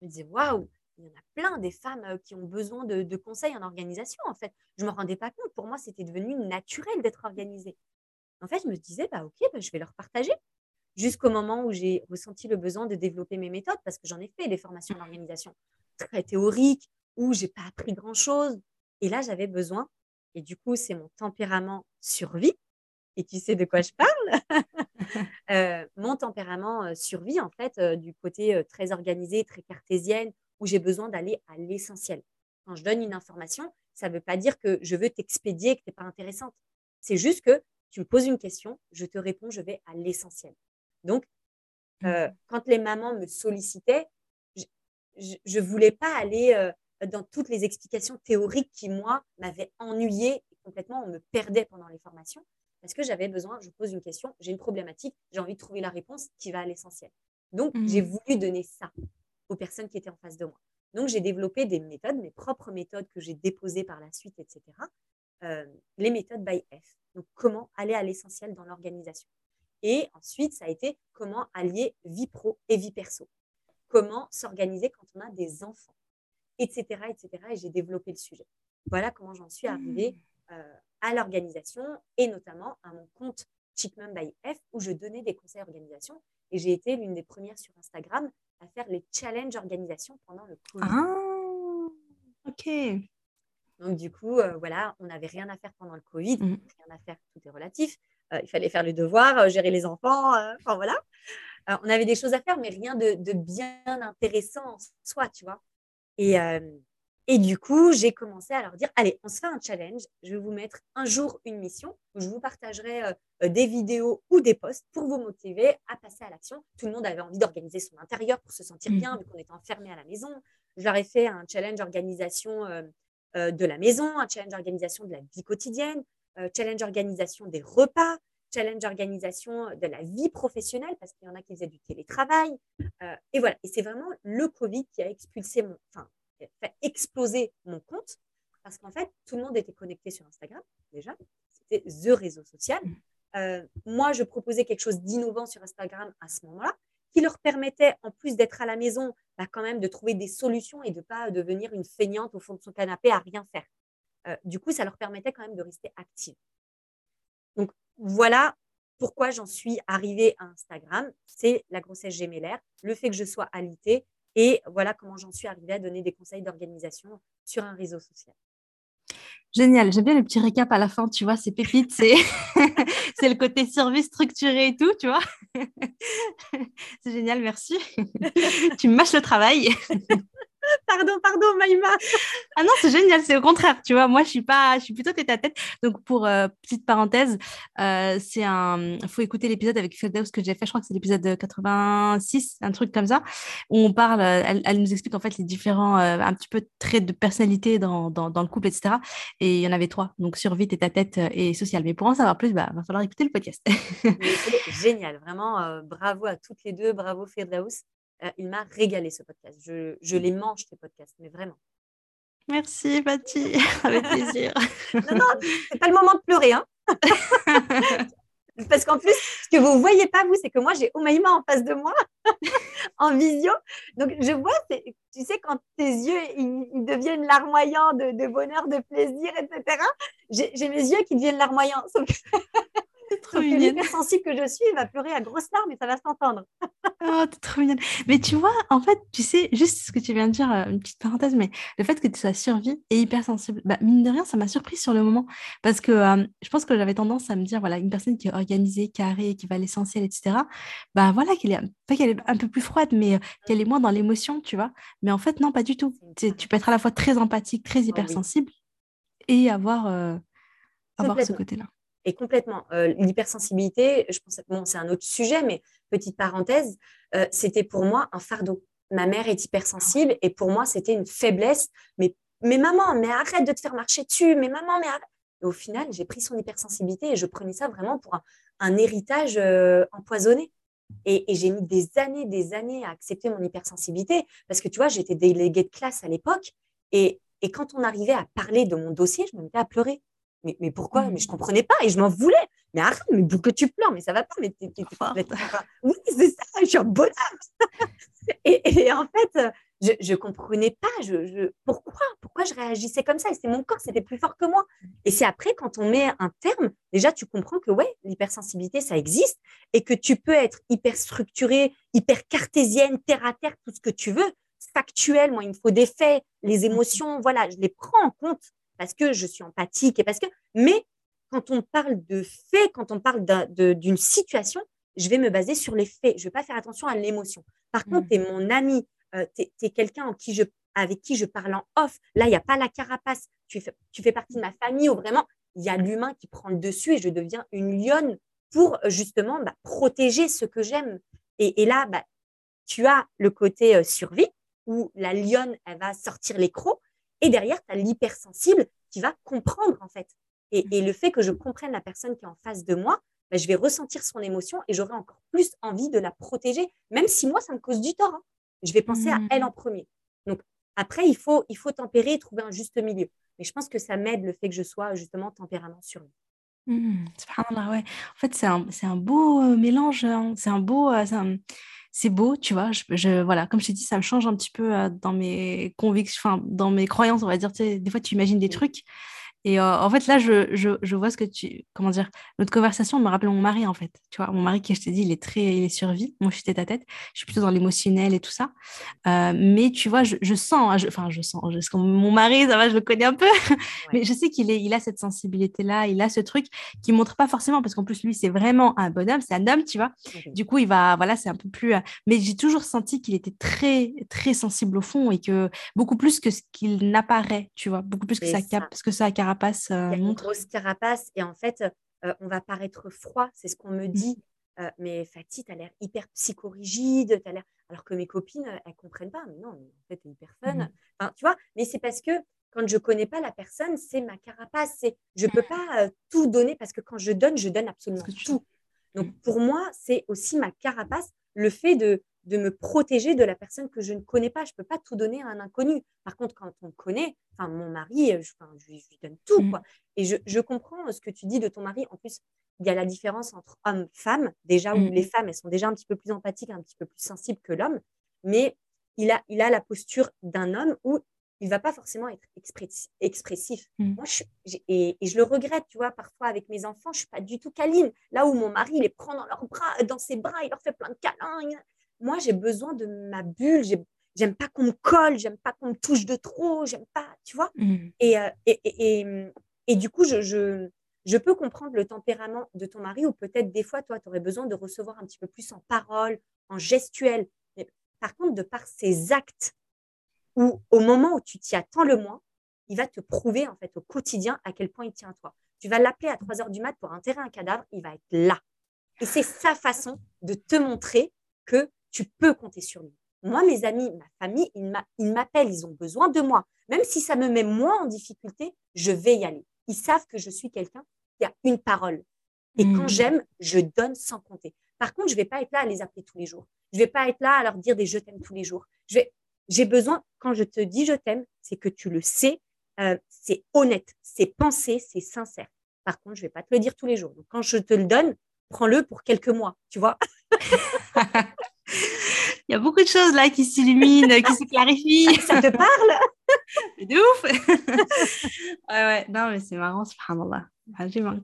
Speaker 2: Je me disais, waouh, il y en a plein des femmes euh, qui ont besoin de, conseils en organisation, en fait. Je ne me rendais pas compte. Pour moi, c'était devenu naturel d'être organisée. En fait, je me disais, bah, OK, bah, je vais leur partager. Jusqu'au moment où j'ai ressenti le besoin de développer mes méthodes, parce que j'en ai fait des formations d'organisation très théoriques, où j'ai pas appris grand-chose. Et là, j'avais besoin, et du coup, c'est mon tempérament survie, et tu sais de quoi je parle *laughs* *laughs* euh, Mon tempérament euh, survie, en fait, euh, du côté très organisé, très cartésienne, où j'ai besoin d'aller à l'essentiel. Quand je donne une information, ça ne veut pas dire que je veux t'expédier, que tu n'es pas intéressante. C'est juste que tu me poses une question, je te réponds, je vais à l'essentiel. Donc, mmh. quand les mamans me sollicitaient, je ne voulais pas aller dans toutes les explications théoriques qui, moi, m'avaient ennuyée et complètement, on me perdait pendant les formations parce que j'avais besoin, je pose une question, j'ai une problématique, j'ai envie de trouver la réponse qui va à l'essentiel. Donc, mmh. j'ai voulu donner ça aux personnes qui étaient en face de moi. Donc, j'ai développé des méthodes, mes propres méthodes que j'ai déposées par la suite, etc. Euh, les méthodes by F. Donc, comment aller à l'essentiel dans l'organisation. Et ensuite, ça a été comment allier vie pro et vie perso. Comment s'organiser quand on a des enfants, etc. etc. Et j'ai développé le sujet. Voilà comment j'en suis arrivée mmh. euh, à l'organisation et notamment à mon compte Chickman by F où je donnais des conseils organisation. Et j'ai été l'une des premières sur Instagram à faire les challenges organisation pendant le Covid.
Speaker 1: Ah, ok.
Speaker 2: Donc, du coup, euh, voilà, on n'avait rien à faire pendant le Covid. Mm. Rien à faire, tout est relatif. Euh, il fallait faire les devoirs, euh, gérer les enfants. enfin, voilà. on avait des choses à faire, mais rien de, de bien intéressant en soi, tu vois. Et, et du coup, j'ai commencé à leur dire, allez, on se fait un challenge. Je vais vous mettre un jour une mission où je vous partagerai euh, euh, des vidéos ou des posts pour vous motiver à passer à l'action. Tout le monde avait envie d'organiser son intérieur pour se sentir bien, mmh. vu qu'on était enfermé à la maison. Je leur ai fait un challenge organisation euh, de la maison, un challenge organisation de la vie quotidienne. challenge organisation des repas, challenge organisation de la vie professionnelle, parce qu'il y en a qui faisaient du télétravail. et voilà, et c'est vraiment le Covid qui a expulsé mon, enfin, fait exploser mon compte, parce qu'en fait, tout le monde était connecté sur Instagram, déjà. C'était the réseau social. Mm. moi, je proposais quelque chose d'innovant sur Instagram à ce moment-là qui leur permettait, en plus d'être à la maison, bah, quand même de trouver des solutions et de ne pas devenir une feignante au fond de son canapé à rien faire. Euh, du coup, ça leur permettait quand même de rester active. Donc voilà pourquoi j'en suis arrivée à Instagram. C'est la grossesse gémellaire, le fait que je sois alitée et voilà comment j'en suis arrivée à donner des conseils d'organisation sur un réseau social.
Speaker 1: Génial, j'aime bien le petit récap à la fin, tu vois, c'est pépite, *laughs* c'est c'est le côté service structuré et tout, tu vois. c'est génial, merci. *laughs* tu mâches le travail. *laughs*
Speaker 2: pardon, pardon, Maïma. *laughs*
Speaker 1: ah non, c'est génial, c'est au contraire, tu vois. Moi, je suis pas, je suis plutôt tête à tête. Donc, pour euh, petite parenthèse, euh, c'est un, faut écouter l'épisode avec Feldeus que j'ai fait. Je crois que c'est l'épisode 86, un truc comme ça, où on parle. Euh, elle, nous explique en fait les différents, un petit peu traits de personnalité dans, dans, dans, le couple, etc. Et il y en avait trois. Donc, survie, tête à tête et social. Mais pour en savoir plus, il bah, va falloir écouter le podcast. *laughs*
Speaker 2: génial, vraiment. bravo à toutes les deux, bravo Firdaus. Euh, il m'a régalé ce podcast. Je, je, les mange, ces podcasts, mais vraiment.
Speaker 1: Merci, Patty. *laughs* Avec plaisir.
Speaker 2: non, non, c'est pas le moment de pleurer. Hein Parce qu'en plus, ce que vous ne voyez pas, vous, c'est que moi, j'ai Omaïma en face de moi, *laughs* en visio. Donc, je vois, tu sais, quand tes yeux, ils, deviennent larmoyants de, de, bonheur, de plaisir, etc. J'ai mes yeux qui deviennent larmoyants. *laughs* Sauf trop sensible que je suis, il va pleurer à grosses larmes et ça va s'entendre. *laughs*
Speaker 1: oh, t'es trop mignonne. Mais tu vois, en fait, tu sais, juste ce que tu viens de dire, euh, une petite parenthèse, mais le fait que tu sois survie et hypersensible, bah, mine de rien, ça m'a surpris sur le moment. Parce que euh, je pense que j'avais tendance à me dire, voilà, une personne qui est organisée, carrée, qui va à l'essentiel, etc., bah voilà, qu'elle est, pas qu'elle est un peu plus froide, mais euh, qu'elle est moins dans l'émotion, tu vois. Mais en fait, non, pas du tout. Tu peux être à la fois très empathique, très hypersensible et avoir, avoir ce côté-là.
Speaker 2: Et complètement. Euh, l'hypersensibilité, je pense, bon, c'est un autre sujet, mais petite parenthèse, euh, c'était pour moi un fardeau. Ma mère est hypersensible et pour moi, c'était une faiblesse. Mais, maman, mais arrête de te faire marcher dessus. Mais maman, mais arrête. Au final, j'ai pris son hypersensibilité et je prenais ça vraiment pour un, héritage euh, empoisonné. Et, et j'ai mis des années, des années à accepter mon hypersensibilité parce que tu vois, j'étais déléguée de classe à l'époque et, et quand on arrivait à parler de mon dossier, je me mettais à pleurer mais, mais pourquoi? Mais je mmh. comprenais pas et je m'en voulais. Mais arrête, mais pourquoi tu pleures Mais ça va pas. Mais oui, c'est ça, je suis un bonhomme. *laughs* et, et, en fait, je ne comprenais pas. Je, je, pourquoi Pourquoi je réagissais comme ça Et c'est mon corps, c'était plus fort que moi. Et c'est après, quand on met un terme, déjà, tu comprends que ouais, l'hypersensibilité, ça existe et que tu peux être hyper structurée, hyper cartésienne, terre à terre, tout ce que tu veux, factuel. Moi, il me faut des faits, les mmh. émotions, voilà, je les prends en compte parce que je suis empathique et parce que. Mais quand on parle de faits, quand on parle d'une situation, je vais me baser sur les faits. Je ne vais pas faire attention à l'émotion. Par contre, mmh. tu es mon ami, euh, tu es, quelqu'un qui je, avec qui je parle en off. Là, il n'y a pas la carapace. Tu fais, tu fais partie de ma famille ou vraiment, il y a l'humain qui prend le dessus et je deviens une lionne pour justement bah, protéger ce que j'aime. Et, là, bah, tu as le côté euh, survie où la lionne, elle va sortir les crocs et derrière, tu as l'hypersensible qui va comprendre, en fait. Et, mmh. le fait que je comprenne la personne qui est en face de moi, bah, je vais ressentir son émotion et j'aurai encore plus envie de la protéger, même si moi, ça me cause du tort. Hein. Je vais penser à elle mmh. en premier. Donc, après, il faut, il faut tempérer et trouver un juste milieu. Mais je pense que ça m'aide le fait que je sois justement tempérament sur lui.
Speaker 1: Mmh, ouais. En fait, c'est un, un, beau euh, mélange. Hein. C'est un beau. Euh, c'est beau, tu vois. Je, voilà, comme je t'ai dit, ça me change un petit peu euh, dans mes convictions, enfin, dans mes croyances, on va dire. Tu sais, des fois, tu imagines des trucs et euh, en fait, là, je, je, je, vois ce que tu. Comment dire Notre conversation me rappelle mon mari, en fait. Tu vois, mon mari, qui je t'ai dit, il est très. Il est survie. Moi, je suis tête à tête. Je suis plutôt dans l'émotionnel et tout ça. Euh, mais tu vois, je, je sens. Hein, enfin, je sens. mon mari, ça va, je le connais un peu. *laughs* mais je sais qu'il il a cette sensibilité-là. Il a ce truc qui montre pas forcément, parce qu'en plus, lui, c'est vraiment un bonhomme. C'est un homme, tu vois. Du coup, il va. Voilà, c'est un peu plus. Euh, mais j'ai toujours senti qu'il était très, très sensible au fond et que beaucoup plus que ce qu'il n'apparaît, tu vois. Beaucoup plus que ça, cap, parce que ça carapace
Speaker 2: euh, Il y a une grosse carapace et en fait, euh, on va paraître froid, c'est ce qu'on me mmh. dit. Euh, mais Fatih, tu as l'air hyper psychorigide, as l'air... alors que mes copines, elles comprennent pas. Mais non, en fait, tu es hyper fun. Mmh. Enfin, tu vois, mais c'est parce que quand je connais pas la personne, c'est ma carapace. C'est, je peux pas euh, tout donner parce que quand je donne, je donne absolument tout. Donc mm. pour moi, c'est aussi ma carapace, le fait de, de me protéger de la personne que je ne connais pas. Je peux pas tout donner à un inconnu. Par contre, quand on connaît, enfin mon mari, je, je, lui donne tout. Mm. Quoi. Et je, je, comprends ce que tu dis de ton mari. En plus, il y a la différence entre homme-femme, déjà où mm. les femmes, elles sont déjà un petit peu plus empathiques, un petit peu plus sensibles que l'homme. Mais il a, il a la posture d'un homme où il va pas forcément être expressif. Mm. Moi, je, et, je le regrette, tu vois, parfois avec mes enfants, je suis pas du tout câline. Là où mon mari les prend dans leurs bras, dans ses bras, il leur fait plein de câlins. Moi, j'ai besoin de ma bulle. J'aime pas qu'on me colle, j'aime pas qu'on me touche de trop, j'aime pas, tu vois. Mm. Euh, et, et, et, du coup, je, je, je, peux comprendre le tempérament de ton mari ou peut-être des fois, toi, tu aurais besoin de recevoir un petit peu plus en parole, en gestuel. Par contre, de par ses actes, ou au moment où tu t'y attends le moins, il va te prouver en fait au quotidien à quel point il tient à toi. Tu vas l'appeler à 3 heures du mat pour enterrer un cadavre, il va être là. Et c'est sa façon de te montrer que tu peux compter sur lui. Moi, mes amis, ma famille, ils m'appellent, ils ont besoin de moi. Même si ça me met moins en difficulté, je vais y aller. Ils savent que je suis quelqu'un qui a une parole. Et quand mmh. j'aime, je donne sans compter. Par contre, je ne vais pas être là à les appeler tous les jours. Je ne vais pas être là à leur dire des je t'aime tous les jours. J'ai besoin, quand je te dis je t'aime, c'est que tu le sais, euh, c'est honnête, c'est pensé, c'est sincère. Par contre, je ne vais pas te le dire tous les jours. Donc, quand je te le donne, prends-le pour quelques mois, tu vois. *laughs* *laughs*
Speaker 1: Il y a beaucoup de choses là qui s'illuminent, qui se clarifient.
Speaker 2: Ça te parle? *laughs*
Speaker 1: De ouf *laughs* Ouais, ouais. Non, mais c'est marrant, subhanallah.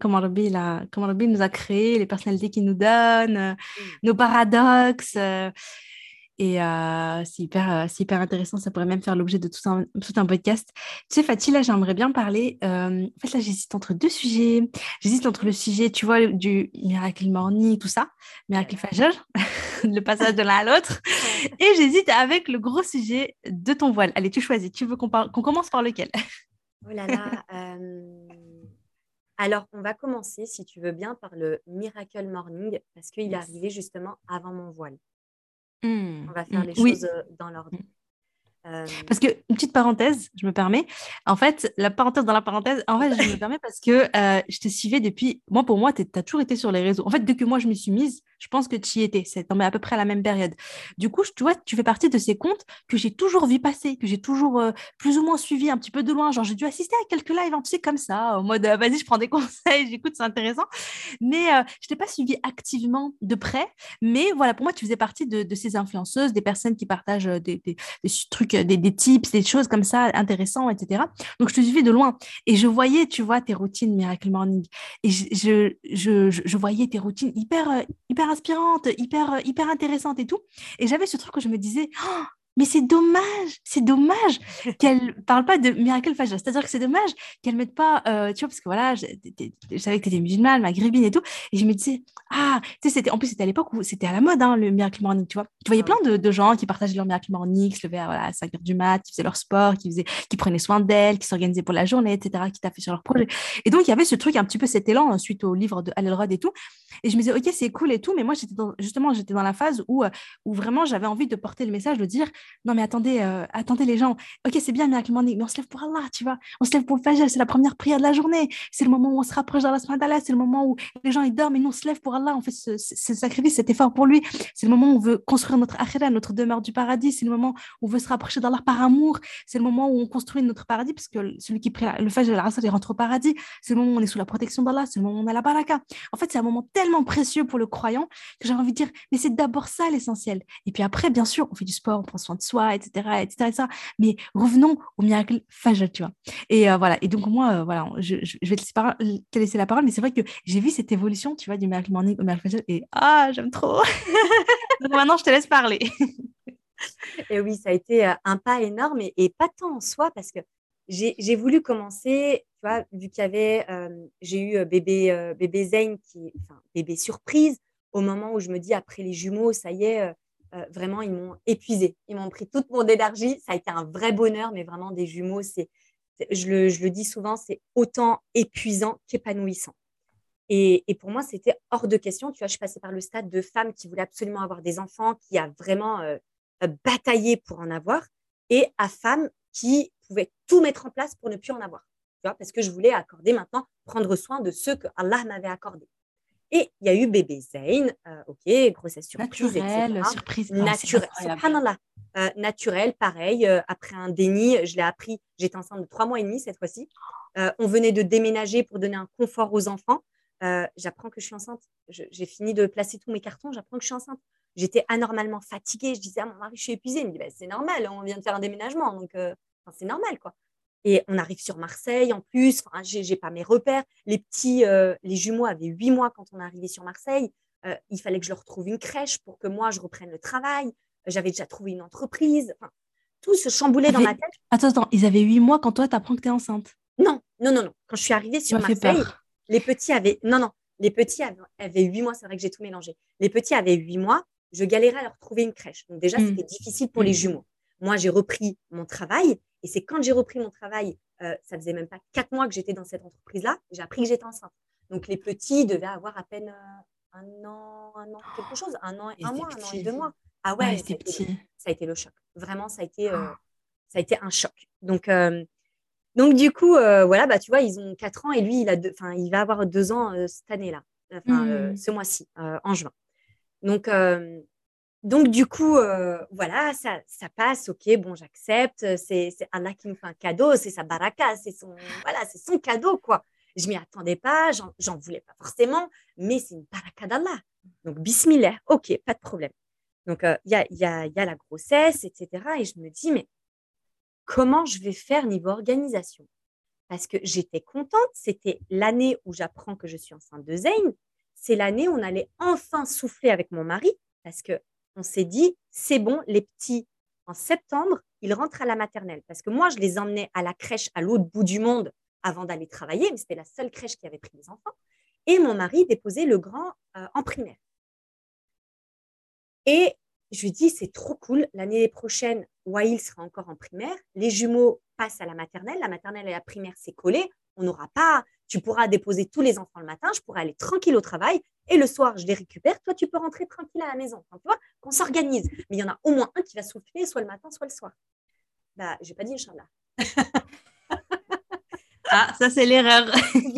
Speaker 1: Comment Rabbi, comment Rabbi nous a créé, les personnalités qu'il nous donne, euh, mm. nos paradoxes. Et euh, c'est hyper, hyper intéressant. Ça pourrait même faire l'objet de tout un, tout un podcast. Tu sais, Fatih, là, j'aimerais bien parler. Euh, en fait, là, j'hésite entre deux sujets. J'hésite entre le sujet, tu vois, du Miracle Morning, tout ça, Miracle Fajr, *laughs* le passage de l'un à l'autre. Et j'hésite avec le gros sujet de ton voile. Allez, tu choisis. Tu veux qu'on qu'on commence par lequel?
Speaker 2: Oh là là. *laughs* Alors, on va commencer, si tu veux bien, par le Miracle Morning, parce qu'il est arrivé justement avant mon voile.
Speaker 1: Mmh.
Speaker 2: On va faire mmh. les choses euh, dans l'ordre. Mmh.
Speaker 1: Euh, parce que, une petite parenthèse, je me permets. En fait, la parenthèse dans la parenthèse, en fait, je me *laughs* permets parce que euh, je te suivais depuis. Moi, pour moi, tu as toujours été sur les réseaux. En fait, dès que moi, je me suis mise, je pense que tu y étais. C'est à peu près à la même période. Du coup, tu vois, tu fais partie de ces comptes que j'ai toujours vu passer, que j'ai toujours euh, plus ou moins suivi un petit peu de loin. Genre, j'ai dû assister à quelques lives, tu sais, comme ça, en mode, vas-y, je prends des *laughs* conseils, j'écoute, c'est intéressant. Mais je t'ai pas suivi activement de près. Mais voilà, pour moi, tu faisais partie de, ces influenceuses, des personnes qui partagent des, trucs des, tips, des choses comme ça intéressantes, etc. Donc, je te suivais de loin. Et je voyais, tu vois, tes routines Miracle Morning. Et je, je, je, voyais tes routines hyper, euh, hyper inspirantes, hyper, euh, hyper intéressantes et tout. Et j'avais ce truc où je me disais, oh, mais c'est dommage, c'est dommage qu'elle *laughs* parle pas de miracle fajr. C'est-à-dire que c'est dommage qu'elle mette pas, euh, tu vois, parce que voilà, je, savais que tu étais musulmane, maghrébine et tout, et je me disais, ah, tu sais, c'était, en plus, c'était à l'époque où c'était à la mode, hein, le miracle morning, tu vois. Tu voyais plein de, gens qui partageaient leur miracle morning, qui se levaient à, 5 h du mat, qui faisaient leur sport, qui, faisaient, qui prenaient soin d'elles, qui s'organisaient pour la journée, etc., qui taffaient sur leur projet. Et donc, il y avait ce truc, un petit peu cet élan euh, suite au livre de Al et tout. Et je me disais, OK, c'est cool et tout, mais moi, j'étais justement, j'étais dans la phase où, euh, où vraiment j'avais envie de porter le message, de dire, non, mais attendez, euh, attendez les gens, ok, c'est bien mais on se lève pour Allah, tu vois. On se lève pour le Fajr, c'est la première prière de la journée. C'est le moment où on se rapproche d'Allah, c'est le moment où les gens ils dorment et nous on se lève pour Allah, on fait ce, sacrifice, cet effort pour lui. C'est le moment où on veut construire notre akhira, notre demeure du paradis. C'est le moment où on veut se rapprocher d'Allah par amour. C'est le moment où on construit notre paradis, parce que celui qui prie le Fajr, il rentre au paradis. C'est le moment où on est sous la protection d'Allah, c'est le moment où on a la baraka. En fait, c'est un moment tellement précieux pour le croyant que j'ai envie de dire, mais c'est d'abord ça l'essentiel. Et puis après, bien sûr, on fait du sport, on prend soin soi, etc etc., Mais revenons au miracle Fajr, tu vois. Et euh, voilà. Et donc, moi, euh, voilà, je, vais te laisser, la parole, mais c'est vrai que j'ai vu cette évolution, tu vois, du miracle morning au miracle Fajr, et ah, j'aime trop. *laughs* donc maintenant, je te laisse parler. *laughs*
Speaker 2: et oui, ça a été euh, un pas énorme et, pas tant en soi, parce que j'ai voulu commencer, tu vois, vu qu'il y avait, j'ai eu bébé, bébé Zayn, qui, bébé surprise, au moment où je me dis, après les jumeaux, ça y est, vraiment, ils m'ont épuisé. Ils m'ont pris toute mon énergie. Ça a été un vrai bonheur, mais vraiment, des jumeaux, c'est, je le, dis souvent, c'est autant épuisant qu'épanouissant. Et, pour moi, c'était hors de question. Tu vois, je passée par le stade de femme qui voulait absolument avoir des enfants, qui a vraiment euh, euh, bataillé pour en avoir, et à femme qui pouvait tout mettre en place pour ne plus en avoir. Tu parce que je voulais accorder maintenant, prendre soin de ceux que Allah m'avait accordés. Et il y a eu bébé Zayn, euh, ok, grossesse surprise,
Speaker 1: Naturel, surprise. Ah,
Speaker 2: naturel, subhanallah. Euh, naturel, pareil. euh, après un déni, je l'ai appris, j'étais enceinte de trois mois et demi cette fois-ci. On venait de déménager pour donner un confort aux enfants. J'apprends que je suis enceinte. J'ai fini de placer tous mes cartons, j'apprends que je suis enceinte. J'étais anormalement fatiguée. Je disais à mon mari, je suis épuisée. Il me dit, Bah, c'est normal, on vient de faire un déménagement, donc c'est normal, quoi. Et on arrive sur Marseille en plus. Enfin, j'ai pas mes repères. Les petits, euh, les jumeaux avaient huit mois quand on est arrivé sur Marseille. Euh, il fallait que je leur trouve une crèche pour que moi je reprenne le travail. J'avais déjà trouvé une entreprise. Enfin, tout se chamboulait dans ma tête.
Speaker 1: Attends, attends, ils avaient huit mois quand toi, t'apprends que t'es enceinte?
Speaker 2: Non, non, non, non. Quand je suis arrivée sur Marseille, les petits avaient. Non, non. Les petits avaient, 8 mois. C'est vrai que j'ai tout mélangé. Les petits avaient 8 mois. Je galérais à leur trouver une crèche. Donc, déjà,
Speaker 1: Mm.
Speaker 2: c'était difficile pour les
Speaker 1: Mm.
Speaker 2: jumeaux. Moi, j'ai repris mon travail. Et c'est quand j'ai repris mon travail, euh, ça faisait même pas 4 mois que j'étais dans cette entreprise-là. J'ai appris que j'étais enceinte. Donc, les petits devaient avoir à peine euh, un an, un an, quelque chose. Un an,
Speaker 1: Ils
Speaker 2: un mois, un an et deux mois. Ah ouais,
Speaker 1: Ouais,
Speaker 2: ça, a été, ça a été le choc. Vraiment, ça a été, euh,
Speaker 1: Oh.
Speaker 2: ça a été un choc. Donc, euh, donc du coup, voilà, bah, tu vois, ils ont 4 ans et lui, il, a deux, enfin, il va avoir 2 ans cette année-là, enfin,
Speaker 1: Mm.
Speaker 2: ce mois-ci, en juin. Donc, donc du coup, euh, voilà, ça, ça passe, ok, bon, j'accepte, c'est c'est Allah qui nous fait un cadeau, c'est sa baraka, c'est son, voilà, son cadeau, quoi. Je m'y attendais pas, j'en voulais pas forcément, mais c'est une baraka d'Allah. Donc, bismillah, ok, pas de problème. Donc, euh, il y, a, y, a, y a la grossesse, etc. Et je me dis, mais comment je vais faire niveau organisation? Parce que j'étais contente, c'était l'année où j'apprends que je suis enceinte de Zayn. C'est l'année où on allait enfin souffler avec mon mari, parce que on s'est dit, c'est bon, les petits, en septembre, ils rentrent à la maternelle. Parce que moi, je les emmenais à la crèche à l'autre bout du monde avant d'aller travailler, mais c'était la seule crèche qui avait pris les enfants. Et mon mari déposait le grand euh, en primaire. Et je lui dis, c'est trop cool. L'année prochaine, Wail sera encore en primaire. Les jumeaux passent à la maternelle. La maternelle et la primaire, c'est collé. On n'aura pas. Tu pourras déposer tous les enfants le matin. Je pourrai aller tranquille au travail. Et le soir, je les récupère. Toi, tu peux rentrer tranquille à la maison. Enfin, tu vois, qu'on s'organise. Mais il y en a au moins un qui va souffler, soit le matin, soit le soir. Bah, j'ai pas dit Inch'Allah. *laughs*
Speaker 1: Ah, ça, c'est l'erreur.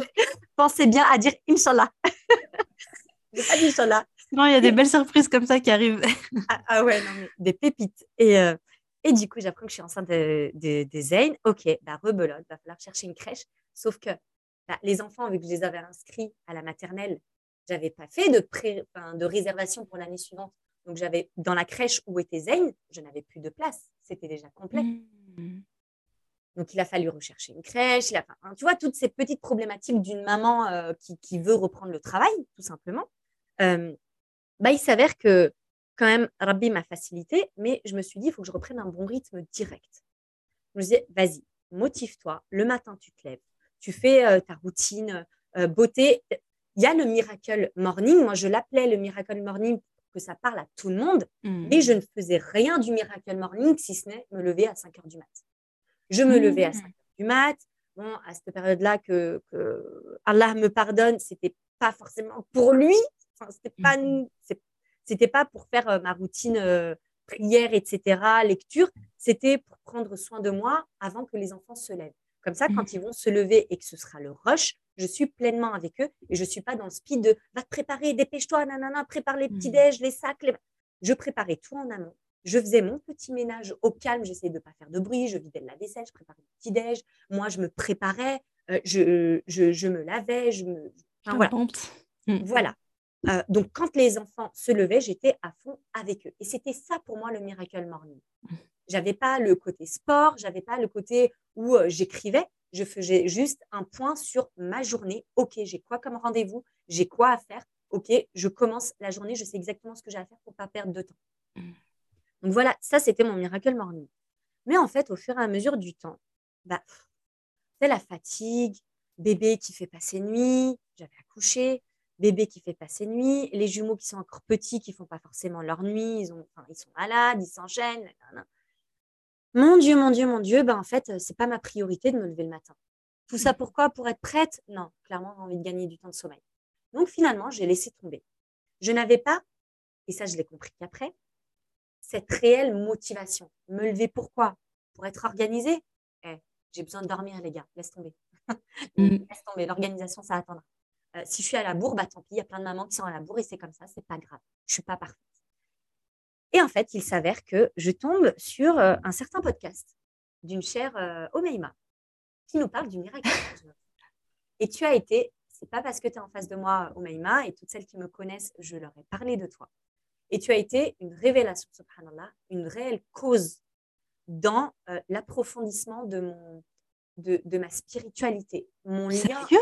Speaker 1: *laughs*
Speaker 2: Pensez bien à dire Inch'Allah. *laughs* j'ai pas dit Inch'Allah.
Speaker 1: Sinon, il y a des belles surprises comme ça qui arrivent.
Speaker 2: Ah, ah ouais, non, mais des pépites. Et, euh, et du coup, j'apprends que je suis enceinte de, de, de Zayn. Ok, bah, rebelote, va falloir chercher une crèche. Sauf que bah, les enfants, vu que je les avais inscrits à la maternelle, j'avais pas fait de, pré, enfin, de réservation pour l'année suivante. Donc, j'avais dans la crèche où était Zayn, je n'avais plus de place. C'était déjà complet.
Speaker 1: Mm.
Speaker 2: Donc, il a fallu rechercher une crèche. Il a, tu vois, toutes ces petites problématiques d'une maman euh, qui, qui, veut reprendre le travail, tout simplement. Euh, bah, il s'avère que quand même, Rabbi m'a facilité, mais je me suis dit, il faut que je reprenne un bon rythme direct. Je me disais, vas-y, motive-toi. Le matin, tu te lèves. Tu fais euh, ta routine, euh, beauté. Il y a le Miracle Morning. Moi, je l'appelais le Miracle Morning pour que ça parle à tout le monde.
Speaker 1: Mm.
Speaker 2: Mais je ne faisais rien du Miracle Morning si ce n'est me lever à 5 heures du mat. Je me levais à 5 heures du mat. Bon, à cette période-là, que, que Allah me pardonne, c'était pas forcément pour lui. Enfin, c'était pas, c'était pas pour faire euh, ma routine euh, prière, etc., lecture. C'était pour prendre soin de moi avant que les enfants se lèvent. Comme ça, quand ils vont se lever et que ce sera le rush, je suis pleinement avec eux et je suis pas dans le speed de va te préparer, dépêche-toi, nanana, prépare les petits déj, les sacs. Les... Je préparais tout en amont. Je faisais mon petit ménage au calme, j'essayais de ne pas faire de bruit, je vidais la vaisselle, je préparais le petit déj. Moi, je me préparais, euh, je, je, je, me lavais, je me. Enfin, voilà.
Speaker 1: Mm.
Speaker 2: voilà. Euh, donc, quand les enfants se levaient, j'étais à fond avec eux. Et c'était ça pour moi le Miracle Morning. J'avais pas le côté sport, j'avais pas le côté où euh, j'écrivais. Je faisais juste un point sur ma journée. Ok, j'ai quoi comme rendez-vous? J'ai quoi à faire? Ok, je commence la journée, je sais exactement ce que j'ai à faire pour pas perdre de temps.
Speaker 1: Mm.
Speaker 2: Donc voilà, ça c'était mon Miracle Morning. Mais en fait, au fur et à mesure du temps, bah, c'est la fatigue, bébé qui fait passer nuit, j'avais accouché, bébé qui fait passer nuit, les jumeaux qui sont encore petits, qui font pas forcément leur nuit, ils, ont, enfin, ils sont malades, ils s'enchaînent. Mon Dieu, mon Dieu, mon Dieu, ben en fait, c'est pas ma priorité de me lever le matin. Tout ça pourquoi? Pour être prête? Non, clairement, j'ai envie de gagner du temps de sommeil. Donc finalement, j'ai laissé tomber. Je n'avais pas, et ça je l'ai compris qu'après, cette réelle motivation. Me lever pourquoi? Pour être organisée, eh, j'ai besoin de dormir, les gars, laisse tomber. *laughs*
Speaker 1: Mm.
Speaker 2: laisse tomber, l'organisation, ça attendra. Euh, si je suis à la bourre, bah, tant pis, il y a plein de mamans qui sont à la bourre et c'est comme ça, c'est pas grave. Je suis pas parfaite. Et en fait, il s'avère que je tombe sur euh, un certain podcast d'une chère euh, Omeima qui nous parle du miracle. et tu as été, c'est pas parce que tu es en face de moi, Omeima, et toutes celles qui me connaissent, je leur ai parlé de toi. Et tu as été une révélation, subhanallah, une réelle cause dans euh, l'approfondissement de, mon, de, de, ma spiritualité. Mon
Speaker 1: lien. Sérieux?